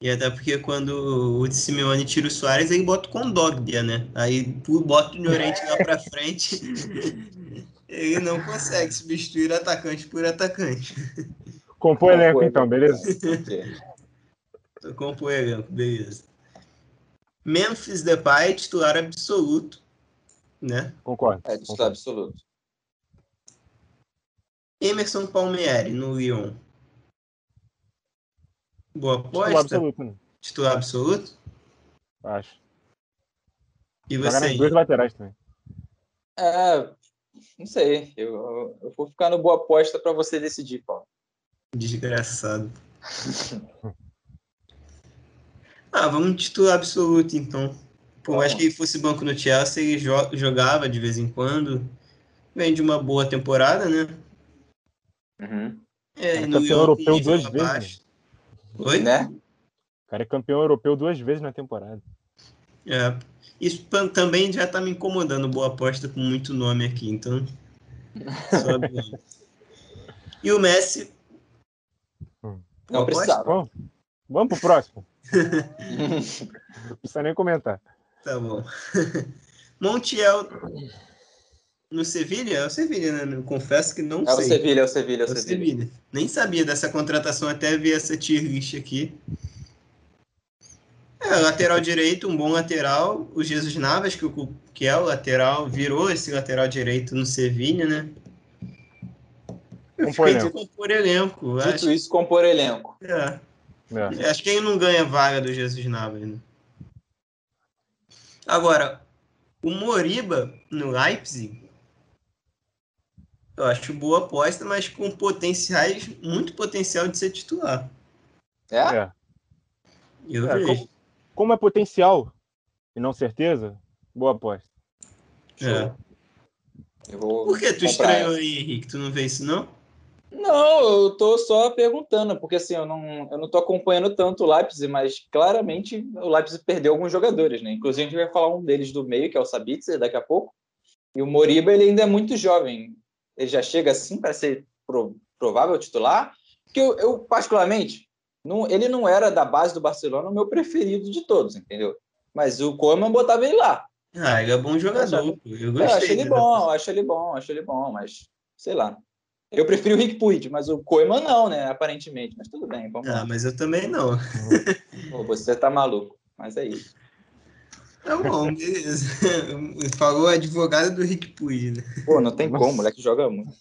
S1: E até porque quando o Simeone tira o Soares, aí bota o Condogbia, né? Aí bota o Llorente lá pra frente Ele não consegue substituir atacante por atacante.
S3: Compõe elenco então, beleza?
S1: Compõe elenco, beleza. Memphis Depay, titular absoluto, né?
S3: Concordo.
S2: É, titular absoluto.
S1: Emerson Palmieri, no Lyon. Boa aposta. Titular absoluto, né? Titular absoluto?
S3: Acho.
S1: E você? Jogar
S3: nas duas laterais também.
S2: É, não sei. Eu, eu vou ficar no boa aposta para você decidir, Paulo.
S1: Desgraçado. ah, vamos titular absoluto, então. Por mais que fosse banco no Chelsea, ele jogava de vez em quando. Vem de uma boa temporada, né?
S2: Uhum.
S3: É, é campeão europeu duas vezes.
S1: Né? Oi? Né?
S3: O cara é campeão europeu duas vezes na temporada.
S1: É. Isso também já tá me incomodando, boa aposta com muito nome aqui, então. e o Messi.
S2: Não precisava.
S3: Vamos, vamos pro próximo. Não precisa nem comentar.
S1: Tá bom. Montiel. No Sevilha? É o Sevilha, né? Eu confesso que não
S2: é
S1: sei.
S2: O Sevilha, é o Sevilha, é o
S1: é
S2: Sevilha. Sevilha.
S1: Nem sabia dessa contratação até ver essa tier list aqui. É, lateral direito, um bom lateral. O Jesus Navas, que, que é o lateral, virou esse lateral direito no Sevilha, né?
S3: Compor elenco.
S1: compor elenco.
S2: Dito acho... isso, compor elenco.
S1: É. é. Acho que ele não ganha vaga do Jesus Navas, né? Agora, o Moriba no Leipzig, eu acho boa aposta, mas com potenciais, muito potencial de ser titular.
S2: É? é.
S1: Eu é, vejo.
S3: Como é potencial e não certeza, boa aposta.
S1: É. Por que tu estranhou aí, Henrique? Tu não vê isso, não?
S2: Não, eu tô só perguntando, porque assim, eu não, eu não tô acompanhando tanto o Leipzig, mas claramente o Leipzig perdeu alguns jogadores, né? Inclusive a gente vai falar um deles do meio, que é o Sabitzer, daqui a pouco. E o Moriba, ele ainda é muito jovem. Ele já chega assim para ser provável titular, porque eu, eu particularmente, não, ele não era da base do Barcelona o meu preferido de todos, entendeu? Mas o Koeman botava ele lá.
S1: Ah, ele é bom jogador. Eu,
S2: gostei. Eu acho ele bom, acho ele bom, acho ele bom, mas sei lá. Eu prefiro o Rick Puig, mas o Koeman não, né? Aparentemente. Mas tudo bem, vamos
S1: ah,
S2: lá.
S1: mas eu também não.
S2: Pô, você tá maluco, mas é isso.
S1: Tá bom, beleza. Falou a advogada do Rick Puig, né?
S2: Pô, não tem como, o moleque joga muito.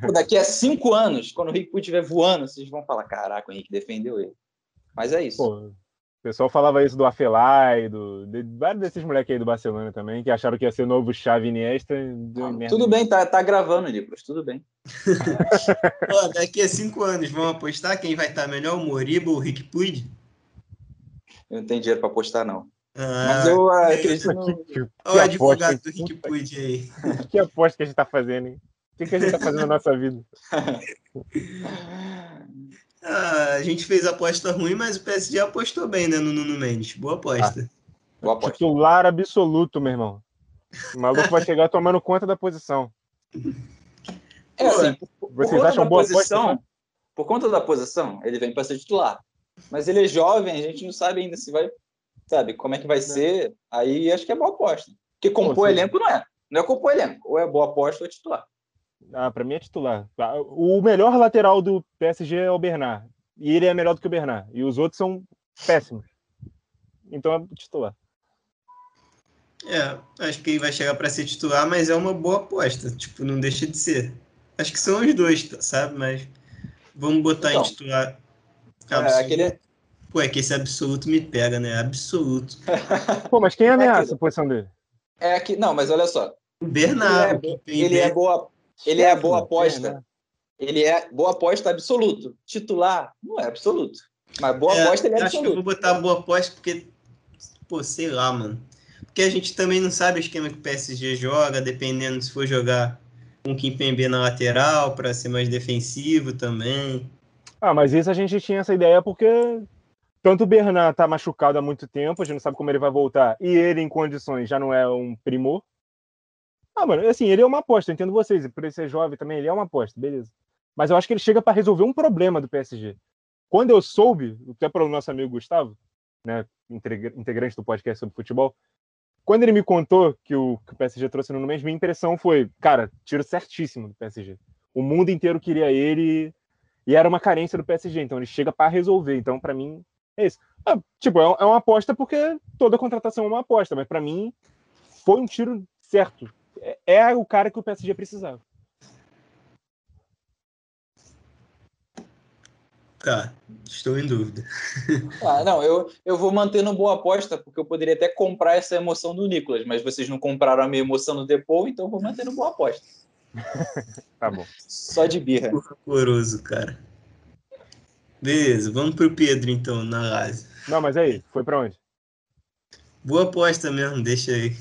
S2: Pô, daqui a cinco anos, quando o Rick Puig estiver voando, vocês vão falar: caraca, o Henrique defendeu ele. Mas é isso. Pô,
S3: o pessoal falava isso do Afelai, do, de vários desses moleques aí do Barcelona também, que acharam que ia ser o novo Xavi Iniesta.
S2: Ah, tudo bem, tá, tá gravando, Nicolas, tudo bem.
S1: Pô, daqui a cinco anos, vamos apostar quem vai estar melhor, o Moriba ou o Rick Puig?
S2: Eu não tenho dinheiro para apostar, não. Ah, Mas eu acredito no...
S1: Olha o advogado do Rick Puig aí.
S3: Que aposta que a gente tá fazendo, hein? O que, que a gente tá fazendo na nossa vida?
S1: ah, a gente fez aposta ruim, mas o PSG apostou bem, né, no Nuno Mendes. Boa aposta.
S3: Ah, boa aposta. Titular absoluto, meu irmão. O maluco vai chegar tomando conta da posição.
S2: É assim, por, Vocês por acham boa posição, aposta? Por conta da posição, ele vem para ser titular. Mas ele é jovem, a gente não sabe ainda se vai, sabe, como é que vai ser. Aí acho que é boa aposta. Porque compor elenco não é. Não é compor elenco. Ou é boa aposta ou é titular.
S3: Ah, para mim é titular. Ah, o melhor lateral do PSG é o Bernard. E ele é melhor do que o Bernard. E os outros são péssimos. Então é titular.
S1: É, acho que ele vai chegar para ser titular, mas é uma boa aposta. Tipo, não deixa de ser. Acho que são os dois, sabe? Mas vamos botar então, em titular.
S2: Absoluto. É, aquele...
S1: Pô, é que esse absoluto me pega, né? Absoluto.
S3: Pô, mas quem ameaça é a posição dele?
S2: É que não, mas olha só.
S1: O Bernardo.
S2: Ele é, ele é boa, ele é boa aposta. Né? Ele é boa aposta absoluto. Titular não é absoluto. Mas boa é, aposta ele é
S1: acho
S2: absoluto.
S1: Acho que eu vou botar boa aposta porque, pô, sei lá, mano. Porque a gente também não sabe o esquema que o PSG joga, dependendo se for jogar com o Kimpembe na lateral para ser mais defensivo também.
S3: Ah, mas isso a gente tinha essa ideia porque tanto o Bernard tá machucado há muito tempo, a gente não sabe como ele vai voltar, e ele em condições já não é um primor. Ah, mano, assim, ele é uma aposta, eu entendo vocês. Por ele ser jovem também, ele é uma aposta, beleza. Mas eu acho que ele chega para resolver um problema do PSG. Quando eu soube, até pelo nosso amigo Gustavo, né, integrante do podcast sobre futebol, quando ele me contou que o, que o PSG trouxe no mês, minha impressão foi, cara, tiro certíssimo do PSG. O mundo inteiro queria ele e era uma carência do PSG, então ele chega para resolver. Então, para mim, é isso. Ah, tipo, é, é uma aposta porque toda contratação é uma aposta, mas para mim foi um tiro certo é, é o cara que o PSG precisava.
S1: Tá, estou em dúvida.
S2: Ah, não, eu, eu vou manter no boa aposta, porque eu poderia até comprar essa emoção do Nicolas, mas vocês não compraram a minha emoção no Depô, então eu vou manter no boa aposta.
S3: tá bom.
S2: Só de birra.
S1: Horroroso, cara. Beleza, vamos pro Pedro então, na Lazio.
S3: Não, mas aí, foi para onde?
S1: Boa aposta mesmo, deixa aí.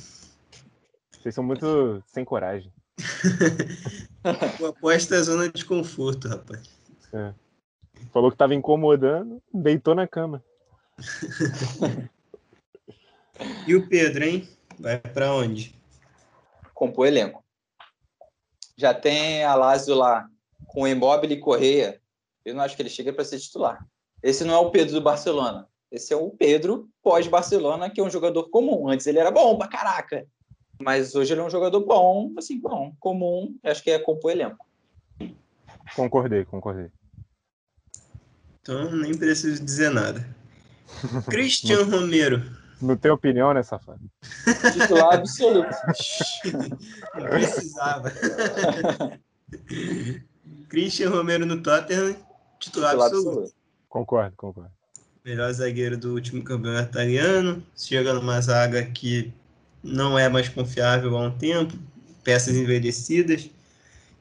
S3: Vocês são muito sem coragem.
S1: o aposta é zona de conforto, rapaz.
S3: É. Falou que tava incomodando, deitou na cama.
S1: e o Pedro, hein? Vai para onde?
S2: Compor elenco. Já tem a Lazio lá com o Immobile e Correia. Eu não acho que ele chega para ser titular. Esse não é o Pedro do Barcelona. Esse é o Pedro pós-Barcelona, que é um jogador comum. Antes ele era bom pra caraca. Mas hoje ele é um jogador bom, assim, bom, comum, acho que é compor elenco.
S3: Concordei, concordei.
S1: Então nem preciso dizer nada. Christian Romero.
S3: Não tem opinião, né, safado?
S2: Titular absoluto.
S1: Não precisava. Christian Romero no Tottenham, titular, titular absoluto. absoluto.
S3: Concordo, concordo.
S1: Melhor zagueiro do último campeonato italiano. Chega numa zaga que não é mais confiável há um tempo. Peças envelhecidas.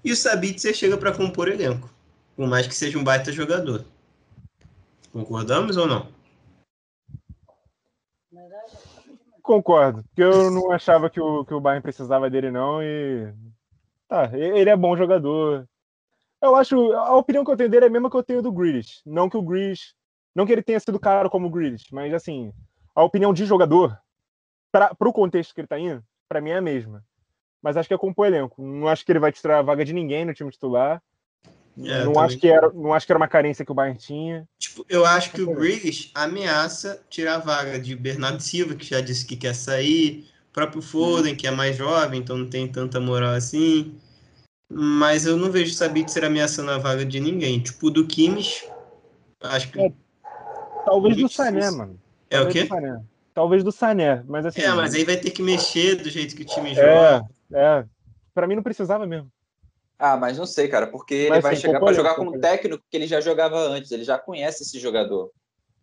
S1: E o Sabitzer chega para compor elenco. Por mais que seja um baita jogador. Concordamos ou não?
S3: Concordo, porque eu não achava que o, que o Bayern precisava dele, não, e. Tá, ele é bom jogador. Eu acho. A opinião que eu tenho dele é a mesma que eu tenho do Grealish. Não que o Grealish. Não que ele tenha sido caro como o Grealish, mas assim, a opinião de jogador, para o contexto que ele tá indo, para mim é a mesma. Mas acho que é compor elenco. Não acho que ele vai tirar a vaga de ninguém no time titular. É, não, acho que era, não acho que era uma carência que o Bayern tinha.
S1: Tipo, eu acho que o Grealish ameaça tirar a vaga de Bernardo Silva, que já disse que quer sair, o próprio Foden, que é mais jovem, então não tem tanta moral assim. Mas eu não vejo o Sabitzer ameaçando a vaga de ninguém. Tipo, do Kimmich, acho que... É,
S3: talvez do Sané, mano.
S1: É talvez o quê?
S3: Talvez do Sané, mas assim...
S1: É, mas aí vai ter que mexer do jeito que o time
S3: é,
S1: joga.
S3: É, pra mim não precisava mesmo.
S2: Ah, mas não sei, cara, porque ele vai sim, chegar para jogar com um técnico que ele já jogava antes, ele já conhece esse jogador,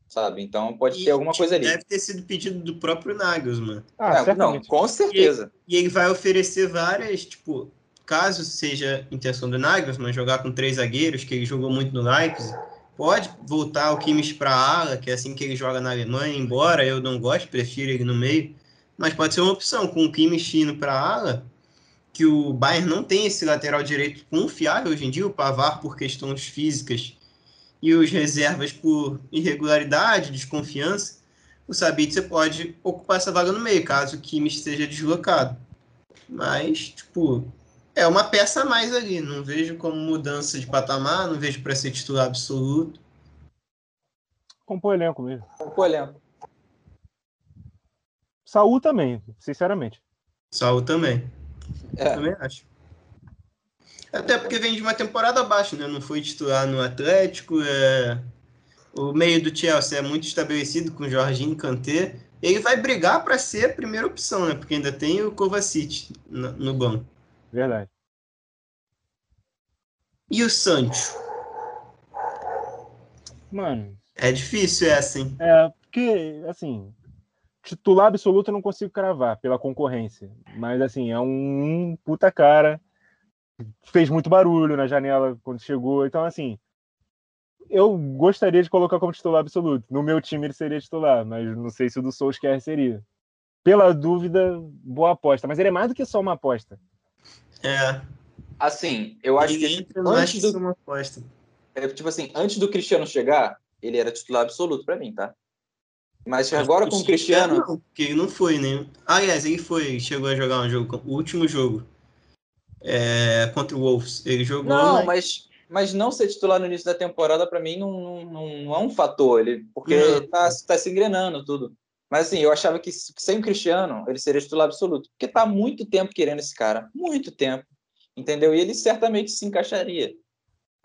S2: sabe? Então pode e, ter alguma coisa ali.
S1: Deve ter sido pedido do próprio Nagelsmann.
S2: Ah, é, não, com certeza.
S1: E, e, ele vai oferecer várias, tipo, caso seja intenção do Nagelsmann jogar com três zagueiros, que ele jogou muito no Leipzig, pode voltar o Kimmich para ala, que é assim que ele joga na Alemanha, embora eu não goste, prefiro ele no meio, mas pode ser uma opção, com o Kimmich indo para ala, que o Bayern não tem esse lateral direito confiável hoje em dia, o Pavar por questões físicas e os reservas por irregularidade, desconfiança, o Sabitzer pode ocupar essa vaga no meio, caso o Kimmich esteja deslocado. Mas, tipo, é uma peça a mais ali. Não vejo como mudança de patamar, não vejo para ser titular absoluto.
S3: Compõe elenco mesmo.
S2: Compõe elenco.
S3: Saúl também, sinceramente.
S1: Saúl também. É. Também acho. Até porque vem de uma temporada abaixo, né? Não foi titular no Atlético. É... O meio do Chelsea é muito estabelecido com Jorginho Kanté. Ele vai brigar para ser a primeira opção, né? Porque ainda tem o Kovacic no banco.
S3: Verdade.
S1: E o Sancho?
S3: Mano.
S1: É difícil essa, hein?
S3: É, porque, assim, titular absoluto eu não consigo cravar pela concorrência. Mas, assim, é um puta cara. Fez muito barulho na janela quando chegou. Então, assim, eu gostaria de colocar como titular absoluto. No meu time ele seria titular, mas não sei se o do Solskjaer seria. Pela dúvida, boa aposta. Mas ele é mais do que só uma aposta.
S1: É.
S2: Assim, eu acho que
S1: antes do... uma aposta.
S2: É, tipo assim, antes do Cristiano chegar, ele era titular absoluto para mim, tá? Mas agora com o Cristiano.
S1: Não, porque ele não foi, né? Aliás, ele foi, chegou a jogar um jogo, o último jogo. É, contra o Wolves. Ele jogou.
S2: Não, mas... mas, mas não ser titular no início da temporada, para mim, não, não, não, é um fator. Ele, porque não. tá, tá se engrenando tudo. Mas assim, eu achava que sem o Cristiano, ele seria titular absoluto. Porque tá muito tempo querendo esse cara. Muito tempo. Entendeu? E ele certamente se encaixaria.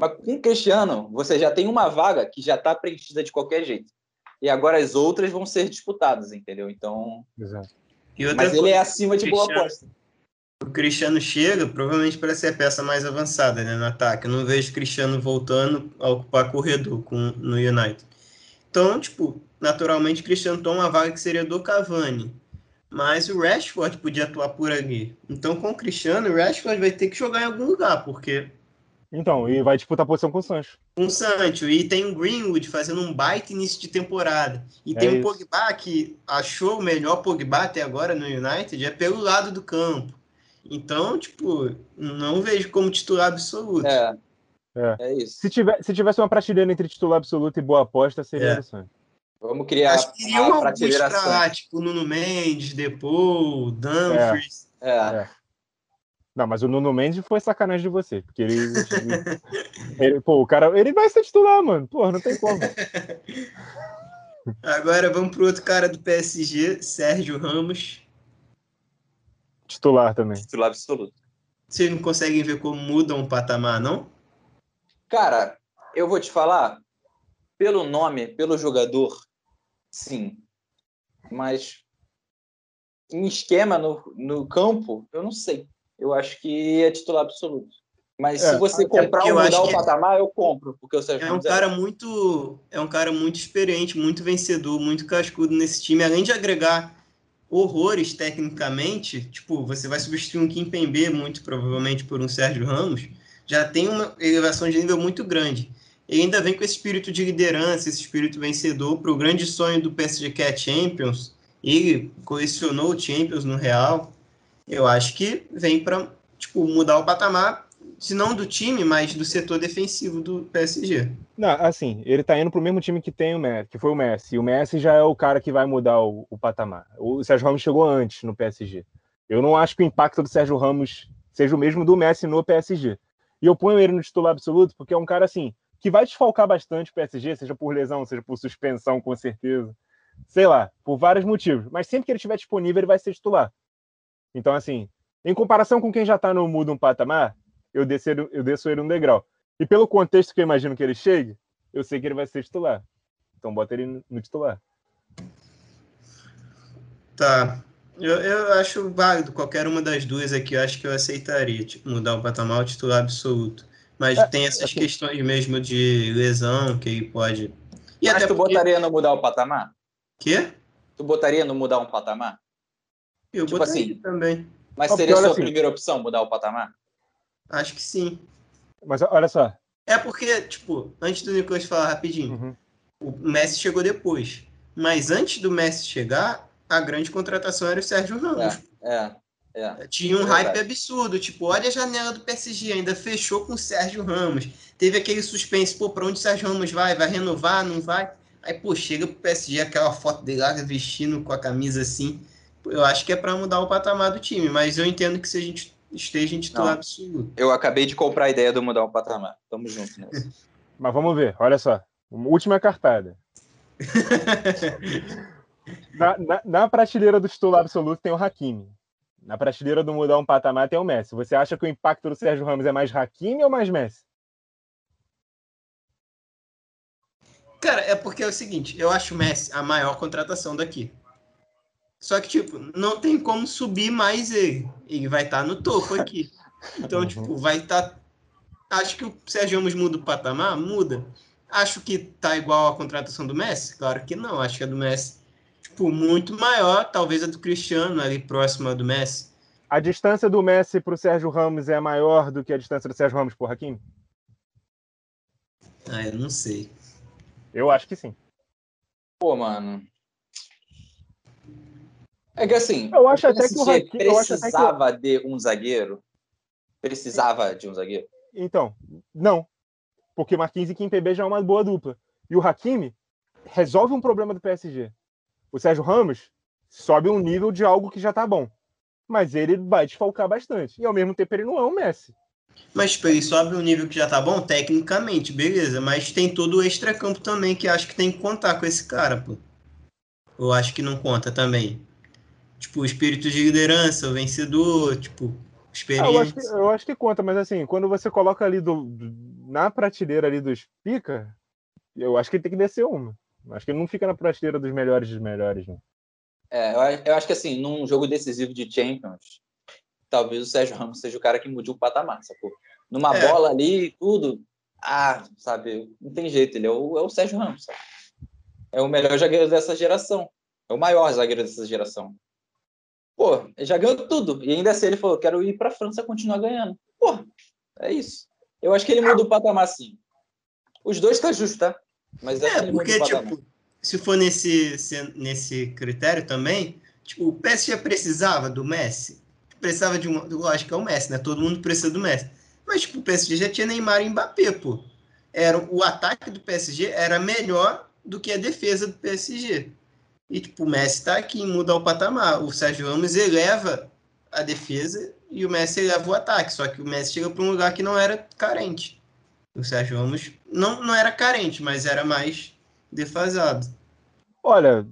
S2: Mas com o Cristiano, você já tem uma vaga que já está preenchida de qualquer jeito e agora as outras vão ser disputadas, entendeu? Então.
S3: Exato.
S2: Mas ele é acima de boa aposta.
S1: O Cristiano chega, provavelmente para ser a peça mais avançada né, no ataque. Eu não vejo o Cristiano voltando a ocupar corredor com, no United. Então, tipo, naturalmente o Cristiano toma uma vaga que seria do Cavani. Mas o Rashford podia atuar por ali. Então, com o Cristiano, o Rashford vai ter que jogar em algum lugar, porque
S3: então, e vai disputar a posição com o Sancho.
S1: Com o Sancho. E tem o Greenwood fazendo um baita início de temporada. E é tem isso. o Pogba que achou o melhor Pogba até agora no United é pelo lado do campo. Então, tipo, não vejo como titular absoluto.
S2: É.
S3: É. é isso. Se, tiver, se tivesse uma prateleira entre titular absoluto e boa aposta, seria é.
S2: Vamos criar
S1: Acho que iriam alguns pra lá, tipo Nuno Mendes, Depou, Dumfries.
S2: É. é. é.
S3: Não, mas o Nuno Mendes foi sacanagem de você, porque ele, ele, Pô, o cara. Ele vai ser titular, mano. Porra, não tem como.
S1: Agora vamos pro outro cara do PSG, Sérgio Ramos.
S3: Titular também.
S2: Titular absoluto.
S1: Vocês não conseguem ver como muda um patamar, não?
S2: Cara, eu vou te falar, pelo nome, pelo jogador, sim. Mas em esquema no, no campo, eu não sei. Eu acho que é titular absoluto. Mas é, se você é comprar ou mudar o patamar, eu compro, porque o Sérgio
S1: é um cara é. muito é um cara muito experiente, muito vencedor, muito cascudo nesse time, além de agregar horrores tecnicamente, tipo, você vai substituir um Kim Pembe muito provavelmente por um Sérgio Ramos, já tem uma elevação de nível muito grande. Ele ainda vem com esse espírito de liderança, esse espírito vencedor para o grande sonho do PSG que é a Champions. Ele colecionou o Champions no Real. Eu acho que vem para tipo, mudar o patamar, se não do time, mas do setor defensivo do PSG.
S3: Não, assim, ele tá indo pro mesmo time que tem o Messi, que foi o Messi. E o Messi já é o cara que vai mudar o, o patamar. O Sérgio Ramos chegou antes no PSG. Eu não acho que o impacto do Sérgio Ramos seja o mesmo do Messi no PSG. E eu ponho ele no titular absoluto porque é um cara assim que vai desfalcar bastante o PSG, seja por lesão, seja por suspensão, com certeza. Sei lá, por vários motivos. Mas sempre que ele estiver disponível, ele vai ser titular. Então, assim, em comparação com quem já está no mudo um patamar, eu desço, ele, eu desço ele um degrau. E pelo contexto que eu imagino que ele chegue, eu sei que ele vai ser titular. Então bota ele no titular.
S1: Tá. Eu, eu acho válido qualquer uma das duas aqui. Eu acho que eu aceitaria tipo, mudar o patamar ao titular absoluto. Mas é, tem essas assim, questões mesmo de lesão que pode.
S2: E Mas até tu porque... botaria no mudar o patamar?
S1: Quê?
S2: Tu botaria no mudar um patamar?
S1: Eu tipo botaria assim, também.
S2: Mas seria a sua assim, primeira opção mudar o patamar?
S1: Acho que sim.
S3: Mas olha só.
S1: É porque, tipo, antes do Nicolas falar rapidinho, uhum. o Messi chegou depois. Mas antes do Messi chegar, a grande contratação era o Sérgio Ramos.
S2: É, é. É,
S1: Tinha um é hype absurdo, tipo, olha a janela do PSG, ainda fechou com o Sérgio Ramos. Teve aquele suspense, pô, pra onde o Sérgio Ramos vai? Vai renovar, não vai? Aí, pô, chega pro PSG aquela foto dele lá vestindo com a camisa assim. Eu acho que é para mudar o patamar do time, mas eu entendo que se a gente esteja em titular não, absoluto.
S2: Eu acabei de comprar a ideia do mudar o patamar. Tamo junto nessa.
S3: mas vamos ver, olha só. Última cartada. na, na, na, prateleira do titular absoluto tem o Hakimi. Na prateleira do mudar um patamar tem o Messi. Você acha que o impacto do Sérgio Ramos é mais Hakimi ou mais Messi?
S1: Cara, é porque é o seguinte, eu acho o Messi a maior contratação daqui. Só que, tipo, não tem como subir mais ele. Ele vai estar tá no topo aqui. Então, uhum. tipo, vai estar. Tá... Acho que o Sérgio Ramos muda o patamar? Muda. Acho que tá igual a contratação do Messi? Claro que não. Acho que a do Messi tipo, muito maior, talvez a do Cristiano, ali próxima do Messi.
S3: A distância do Messi para o Sérgio Ramos é maior do que a distância do Sérgio Ramos por Hakim?
S1: Ah, eu não sei.
S3: Eu acho que sim.
S2: Pô, mano. É que assim,
S3: eu acho até que o
S2: Hakim precisava que... de um zagueiro. Precisava de um zagueiro.
S3: Então, não. Porque Marquinhos e Kimpembe já é uma boa dupla. E o Hakimi resolve um problema do PSG o Sérgio Ramos sobe um nível de algo que já tá bom. Mas ele vai desfalcar bastante. E ao mesmo tempo ele não é um Messi.
S1: Mas tipo, ele sobe um nível que já tá bom tecnicamente, beleza. Mas tem todo o extracampo também que acho que tem que contar com esse cara, pô. Eu acho que não conta também. Tipo, o espírito de liderança, o vencedor, tipo, experiência. Ah,
S3: eu, acho que, eu, acho que, conta, mas assim, quando você coloca ali do, do, na prateleira ali dos pica, eu acho que tem que descer uma. Acho que ele não fica na prateleira dos melhores dos melhores, né?
S2: É, eu acho que assim, num jogo decisivo de Champions, talvez o Sérgio Ramos seja o cara que mude o patamar, sacou? Numa é. bola ali, tudo, ah, sabe, não tem jeito, ele é o, é o Sérgio Ramos, sabe? É o melhor zagueiro dessa geração, é o maior zagueiro dessa geração. Pô, ele já ganhou tudo, e ainda assim ele falou, quero ir pra França continuar ganhando. Pô, é isso. Eu acho que ele muda o patamar sim. Os dois tá justo, tá?
S1: Mas é, porque, tipo, se for nesse, nesse critério também, tipo, o PSG precisava do Messi. Precisava de um. Lógico que é o Messi, né? Todo mundo precisa do Messi. Mas, tipo, o PSG já tinha Neymar e Mbappé, pô. Era, o ataque do PSG era melhor do que a defesa do PSG. E, tipo, o Messi tá aqui, muda o patamar. O Sérgio Ramos eleva a defesa e o Messi eleva o ataque. Só que o Messi chega para um lugar que não era carente. O Sérgio Ramos não, não era carente, mas era mais defasado.
S3: Olha,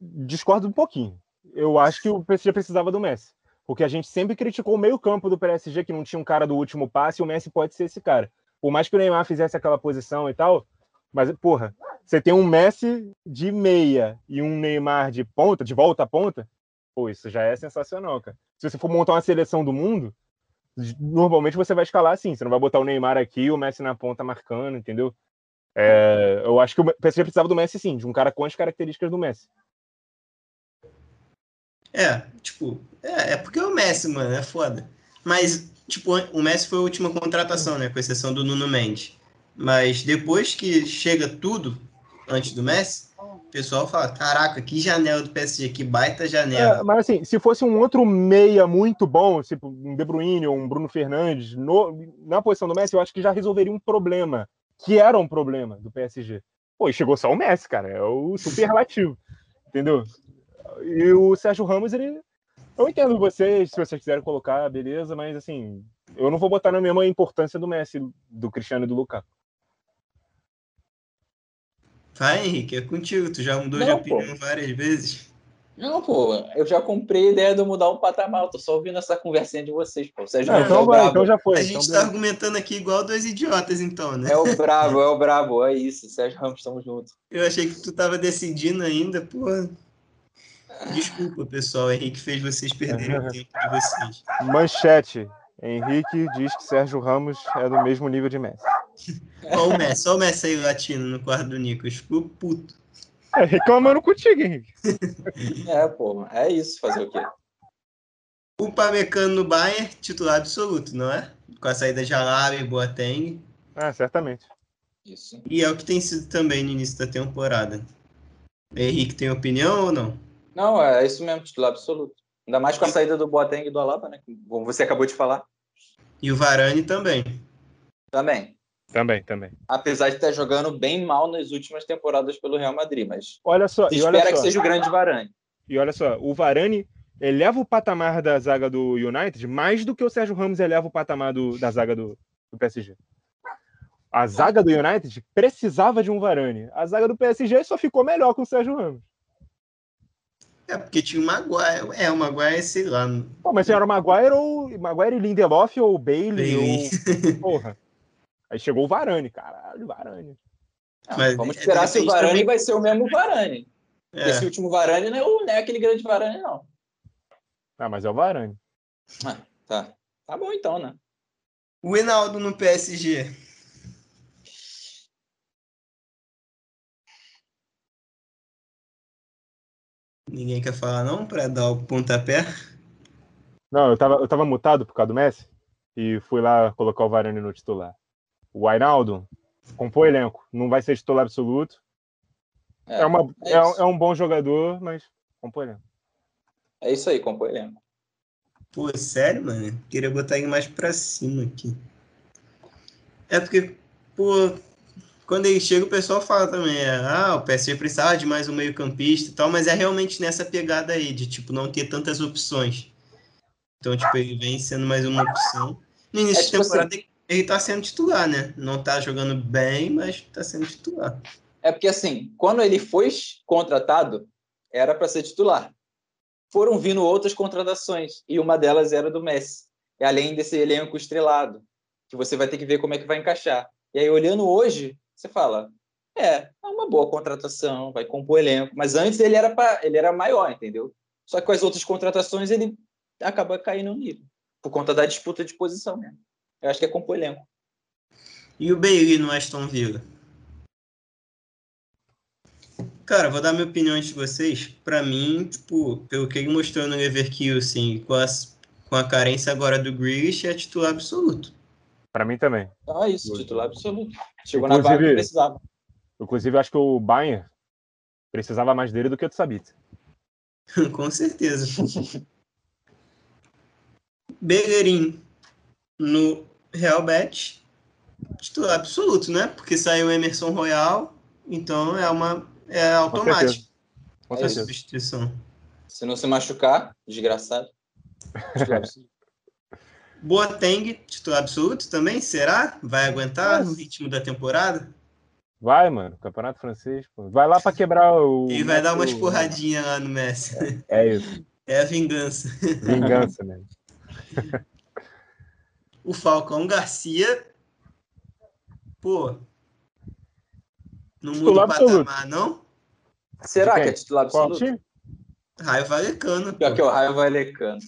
S3: discordo um pouquinho. Eu acho que o PSG precisava do Messi. Porque a gente sempre criticou o meio-campo do PSG, que não tinha um cara do último passe, e o Messi pode ser esse cara. Por mais que o Neymar fizesse aquela posição e tal, mas, porra, você tem um Messi de meia e um Neymar de ponta, de volta à ponta, pô, isso já é sensacional, cara. Se você for montar uma seleção do mundo, normalmente você vai escalar assim, você não vai botar o Neymar aqui o Messi na ponta marcando, entendeu? É, eu acho que o PSG precisava do Messi sim, de um cara com as características do Messi.
S1: É, tipo, é, é porque é o Messi, mano, é foda. Mas, tipo, o Messi foi a última contratação, né? Com exceção do Nuno Mendes. Mas depois que chega tudo antes do Messi, o pessoal fala: caraca, que janela do PSG, que baita janela.
S3: É, mas assim, se fosse um outro meia muito bom, tipo um De Bruyne ou um Bruno Fernandes, no, na posição do Messi, eu acho que já resolveria um problema, que era um problema do PSG. Pô, e chegou só o Messi, cara, é o superlativo, entendeu? E o Sérgio Ramos, ele. Eu entendo vocês, se vocês quiserem colocar, beleza, mas assim, eu não vou botar na mesma importância do Messi, do Cristiano e do Lukaku.
S1: Vai, Henrique, é contigo. Tu já mudou não, de opinião pô. várias vezes.
S2: Não, pô, eu já comprei a ideia de mudar um patamar. Eu tô só ouvindo essa conversinha de vocês, pô.
S3: Vocês não, então, vai, então já foi.
S1: A gente
S3: então,
S1: tá argumentando aqui igual dois idiotas, então, né?
S2: É o brabo, é o brabo, é isso. Sérgio Ramos, estamos juntos.
S1: Eu achei que tu tava decidindo ainda, pô. Desculpa, pessoal. Henrique fez vocês perderem o tempo de vocês.
S3: Manchete. Henrique diz que Sérgio Ramos é do mesmo nível de Messi.
S1: Olha o Messi, olha o Messi aí latino no quarto do Nico. Ficou puto.
S3: É, reclamando contigo, Henrique.
S2: É, pô, é isso, fazer o quê?
S1: O Pamecano no Bayern, titular absoluto, não é? Com a saída de Alaba e Boateng.
S3: Ah, certamente.
S1: Isso. E é o que tem sido também no início da temporada. Henrique tem opinião ou não?
S2: Não, é isso mesmo, titular absoluto. Ainda mais com a saída do Boateng e do Alaba, né? Como você acabou de falar.
S1: E o Varane também.
S2: Também.
S3: Também, também.
S2: Apesar de estar jogando bem mal nas últimas temporadas pelo Real Madrid, mas.
S3: Olha só,
S2: e
S3: olha
S2: espera
S3: só.
S2: que seja o grande Varane.
S3: E olha só, o Varane eleva o patamar da zaga do United mais do que o Sérgio Ramos eleva o patamar do, da zaga do, do PSG. A zaga do United precisava de um Varane. A zaga do PSG só ficou melhor com o Sérgio Ramos.
S1: É, porque tinha o Maguire. É, o Maguire, sei lá.
S3: Pô, mas era o Maguire ou Maguire e Lindelof ou Bailey, Bailey. ou. Porra. Aí chegou o Varane, caralho, Varane.
S2: Não, mas, vamos esperar se o Varane também... vai ser o mesmo Varane. É. Esse último Varane não é, o, não é aquele grande Varane, não.
S3: Ah, mas é o Varane.
S2: Ah, tá. Tá bom então, né?
S1: O Hinaldo no PSG. Ninguém quer falar não para dar o pontapé?
S3: Não, eu tava, eu tava mutado por causa do Messi e fui lá colocar o Varane no titular. O Ainaldo compõe elenco, não vai ser titular absoluto. É, é, uma, é, é, é, um bom jogador, mas compõe elenco.
S2: É isso aí, compõe elenco.
S1: Pô, sério, mano? Queria botar ele mais pra cima aqui. É porque, pô, quando ele chega, o pessoal fala também, é, ah, o PSG precisava de mais um meio-campista e tal, mas é realmente nessa pegada aí, de tipo, não ter tantas opções. Então, tipo, ele vem sendo mais uma opção. No início é, tipo de temporada, assim, ele tá sendo titular, né? Não tá jogando bem, mas tá sendo titular.
S2: É porque, assim, quando ele foi contratado, era para ser titular. Foram vindo outras contratações, e uma delas era do Messi. E além desse elenco estrelado, que você vai ter que ver como é que vai encaixar. E aí, olhando hoje, você fala, é, é uma boa contratação, vai compor elenco. Mas antes ele era, pra, ele era maior, entendeu? Só que com as outras contratações ele acaba caindo no nível, por conta da disputa de posição mesmo. Eu acho que é compor elenco.
S1: E o Bailey no Aston Villa? Cara, vou dar minha opinião antes de vocês. Para mim, tipo, pelo que ele mostrou no Leverkusen, com, as, com a carência agora do Grealish, é titular absoluto.
S3: Para mim também.
S2: Ah, isso, titular absoluto. Chegou inclusive, na vaga que precisava.
S3: Inclusive, acho que o Bayern precisava mais dele do que o Sabit.
S1: Com certeza. Bellerin no Real Bet, titular absoluto, né? Porque saiu o Emerson Royal, então é uma é automático.
S3: Com certeza.
S1: Com substituição.
S2: Se não se machucar, desgraçado.
S1: Absoluto. Boateng, titular absoluto também, será? Vai aguentar no ritmo da temporada?
S3: Vai, mano. Campeonato francês, pô. Vai lá para quebrar o.
S1: E vai dar umas porradinhas lá no Messi.
S3: É, é isso.
S1: É a vingança.
S3: Vingança, né?
S1: o Falcão Garcia, pô, não muda o patamar, não?
S2: Será que é titular absoluto? Qual?
S1: Raio Valecano.
S2: Pior que é o Raio Valecano.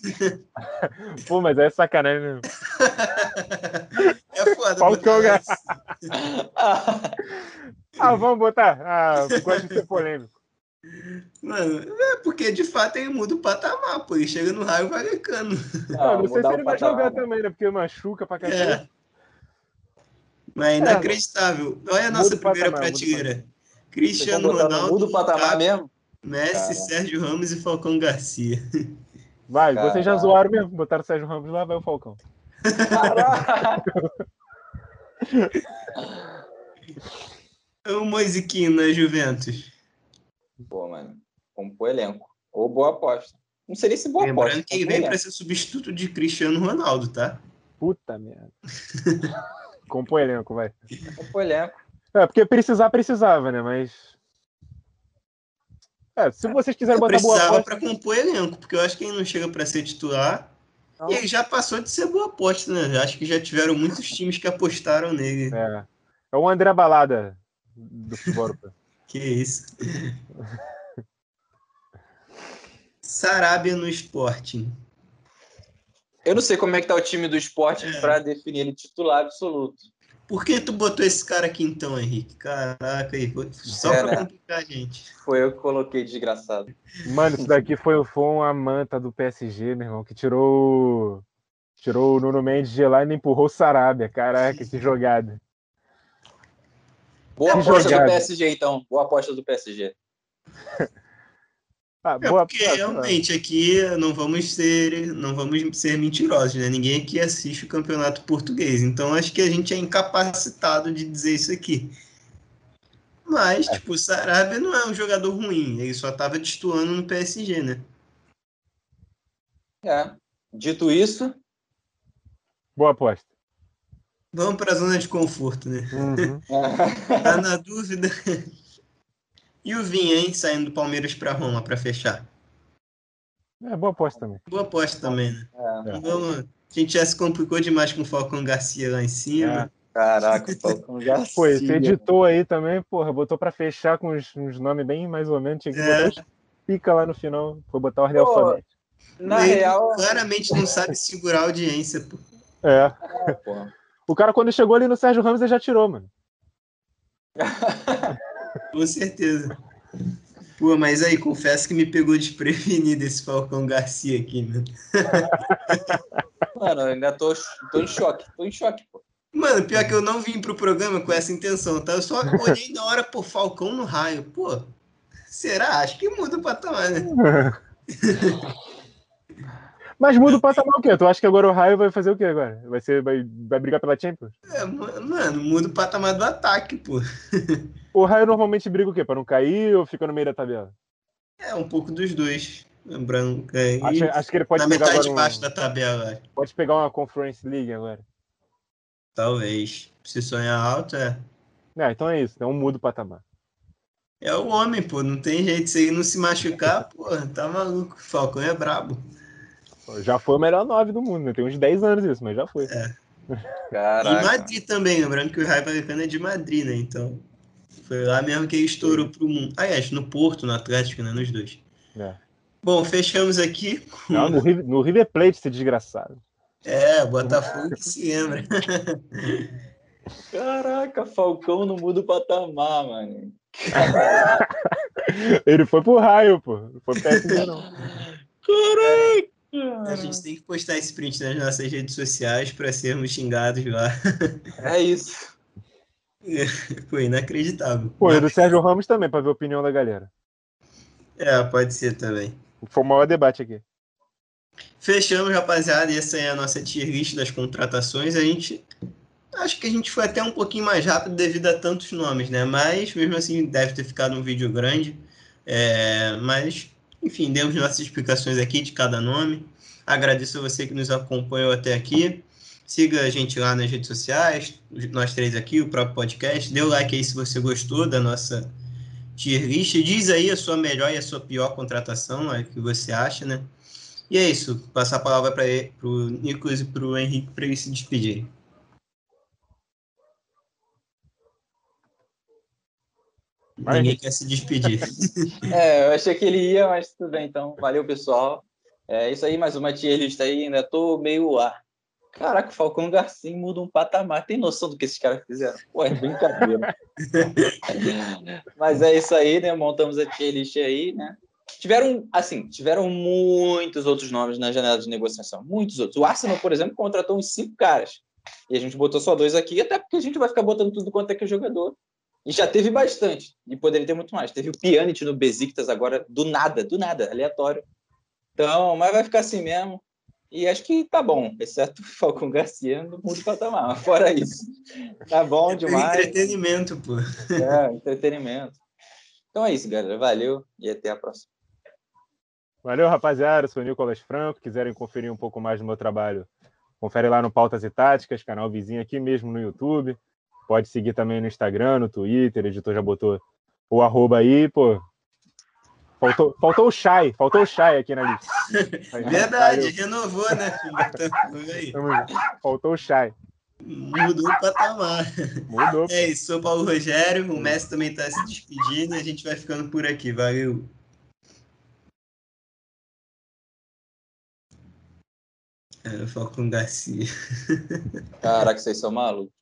S3: Pô, mas é sacanagem mesmo.
S1: é foda.
S3: Falcão Garcia. ah, vamos botar. Ah, gosto de ser polêmico.
S1: Mano, é porque de fato ele muda o patamar, pô. Ele chega no raio valecano.
S3: Ah, não, não sei se ele vai jogar também, né? Porque machuca pra cacete. É.
S1: Mas é inacreditável. Olha a nossa primeira patamar, prateleira. Cristiano Ronaldo.
S2: Muda o patamar mesmo?
S1: Messi, Cara. Sérgio Ramos e Falcão Garcia.
S3: Vai, Cara. vocês já zoaram mesmo. Botaram o Sérgio Ramos lá, vai o Falcão.
S1: o Moisiquinho na Juventus.
S2: Pô, mano. Compor elenco. Ou boa aposta. Não seria se boa
S1: Lembrando
S2: aposta.
S1: Lembrando que ele vem para ser substituto de Cristiano Ronaldo, tá?
S3: Puta merda. Compor elenco, vai.
S2: Compor elenco.
S3: É, porque precisar, precisava, né? Mas. É, se vocês quiserem botar boa
S1: aposta. para compor elenco, porque eu acho que ele não chega para ser titular. Não. E ele já passou de ser boa aposta, né? Acho que já tiveram muitos times que apostaram nele.
S3: É. É o André Balada do futebol.
S1: que isso. Sarabia no Sporting.
S2: Eu não sei como é que tá o time do Sporting é. para definir ele titular absoluto.
S1: Por que tu botou esse cara aqui então, Henrique? Caraca, aí, só é, pra complicar a gente.
S2: Foi eu que coloquei, desgraçado.
S3: Mano, isso daqui foi, foi uma manta do PSG, meu irmão, que tirou tirou o Nuno Mendes de lá e empurrou o Sarabia. Caraca, que jogada.
S2: Boa que aposta jogada. do PSG, então. Boa aposta do PSG.
S1: Ah, é porque realmente aqui não vamos ser não vamos ser mentirosos, né? Ninguém aqui assiste o campeonato português, então acho que a gente é incapacitado de dizer isso aqui. Mas, é. tipo, o Sarabia não é um jogador ruim, ele só estava destoando no PSG, né?
S2: É. Dito isso,
S3: boa aposta.
S1: Vamos para a zona de conforto, né?
S3: Uhum.
S1: tá na dúvida? E o Vinha, hein, saindo do Palmeiras para Roma para fechar.
S3: É boa aposta também.
S1: Boa aposta também, né? É. Vamos, a gente já se complicou demais com o Falcão Garcia lá em cima.
S2: É. Caraca, o Falcão Garcia.
S3: Pô, você editou aí também, porra, botou para fechar com uns, uns, nomes bem mais ou menos. Tinha que é. botar pica lá no final. Foi botar ordem alfabética.
S1: Na Ele real. Claramente não sabe segurar a audiência, pô.
S3: É. é o cara, quando chegou ali no Sérgio Ramos, ele já tirou, mano.
S1: Com certeza. Pô, mas aí, confesso que me pegou desprevenido esse Falcão Garcia aqui, mano.
S2: Mano, eu ainda tô, tô em choque, tô em choque, pô.
S1: Mano, pior que eu não vim pro programa com essa intenção, tá? Eu só olhei na hora, pô, Falcão no raio. Pô, será? Acho que muda o patamar, né?
S3: Mas muda o patamar o quê? Tu acha que agora o Raio vai fazer o quê agora? Vai, ser, vai, vai brigar pela Champions?
S1: É, mano, muda o patamar do ataque, pô.
S3: O Raio normalmente briga o quê? Pra não cair ou fica no meio da tabela?
S1: É, um pouco dos dois. Lembrando que
S3: acho, acho, que ele pode
S1: na
S3: pegar
S1: metade de baixo um... da tabela.
S3: Pode pegar uma Conference League agora.
S1: Talvez. Se sonhar alto, é.
S3: É, então é isso. Então muda o patamar.
S1: É o homem, pô. Não tem jeito. Se ele não se machucar, pô, tá maluco. O Falcão é brabo.
S3: Já foi o melhor 9 do mundo, né? Tem uns 10 anos isso, mas já foi.
S1: É. Caraca. E Madrid também, lembrando que o Raio Vallecano é de Madrid, né? Então, foi lá mesmo que ele estourou pro mundo. Aliás, no Porto, no Atlético, né? Nos dois.
S3: É.
S1: Bom, fechamos aqui.
S3: Com... Não, no, River, no River Plate, esse desgraçado.
S1: É, Botafogo que se lembra.
S2: Caraca, Falcão não muda o patamar, mano.
S3: Ele foi pro raio, pô. Não foi péssimo, não.
S1: Caraca! A gente tem que postar esse print nas nossas redes sociais para sermos xingados lá.
S2: É isso.
S1: Foi inacreditável.
S3: Pô, e do Sérgio Ramos também, para ver a opinião da galera.
S1: É, pode ser também.
S3: Foi o maior debate aqui.
S1: Fechamos, rapaziada. Essa é a nossa tier list das contratações. A gente. Acho que a gente foi até um pouquinho mais rápido devido a tantos nomes, né? Mas mesmo assim deve ter ficado um vídeo grande. É... Mas enfim, demos nossas explicações aqui de cada nome. Agradeço a você que nos acompanhou até aqui. Siga a gente lá nas redes sociais, nós três aqui, o próprio podcast. Dê o like aí se você gostou da nossa tier list. Diz aí a sua melhor e a sua pior contratação, é o que você acha, né? E é isso, passar a palavra para o Nicolas e para o Henrique para eles se despedirem. Ninguém quer se despedir.
S2: é, eu achei que ele ia, mas tudo bem, então. Valeu, pessoal. É isso aí, mais uma tier list aí, ainda tô meio ar. Ah, caraca, o Falcão Garcia muda um patamar. Tem noção do que esses caras fizeram? Pô, é brincadeira. mas é isso aí, né? Montamos a tier list aí, né? Tiveram, assim, tiveram muitos outros nomes na janela de negociação. Muitos outros. O Arsenal, por exemplo, contratou uns cinco caras. E a gente botou só dois aqui, até porque a gente vai ficar botando tudo quanto é que é jogador. E já teve bastante, e poderia ter muito mais. Teve o Pjanic no Besiktas agora, do nada, do nada, aleatório. Então, mas vai ficar assim mesmo. E acho que tá bom, exceto o Falcão Garcia no mundo patamar. Mas fora isso, tá bom é demais.
S1: Entretenimento, pô.
S2: É, entretenimento. Então é isso, galera. Valeu e até a próxima.
S3: Valeu, rapaziada. Eu sou o Nicolas Franco. Quiserem conferir um pouco mais do meu trabalho, confere lá no Pautas e Táticas, canal vizinho aqui mesmo no YouTube. Pode seguir também no Instagram, no Twitter, o editor já botou o arroba aí, pô. Faltou, faltou o Shai, faltou o Shai aqui na lista.
S1: Verdade, renovou, né?
S3: faltou o Shai.
S1: Mudou o patamar.
S3: Mudou.
S1: É isso, sou Paulo Rogério, o Messi também está se despedindo e a gente vai ficando por aqui. Valeu. É, Falcão Garcia.
S2: Caraca, vocês são malucos.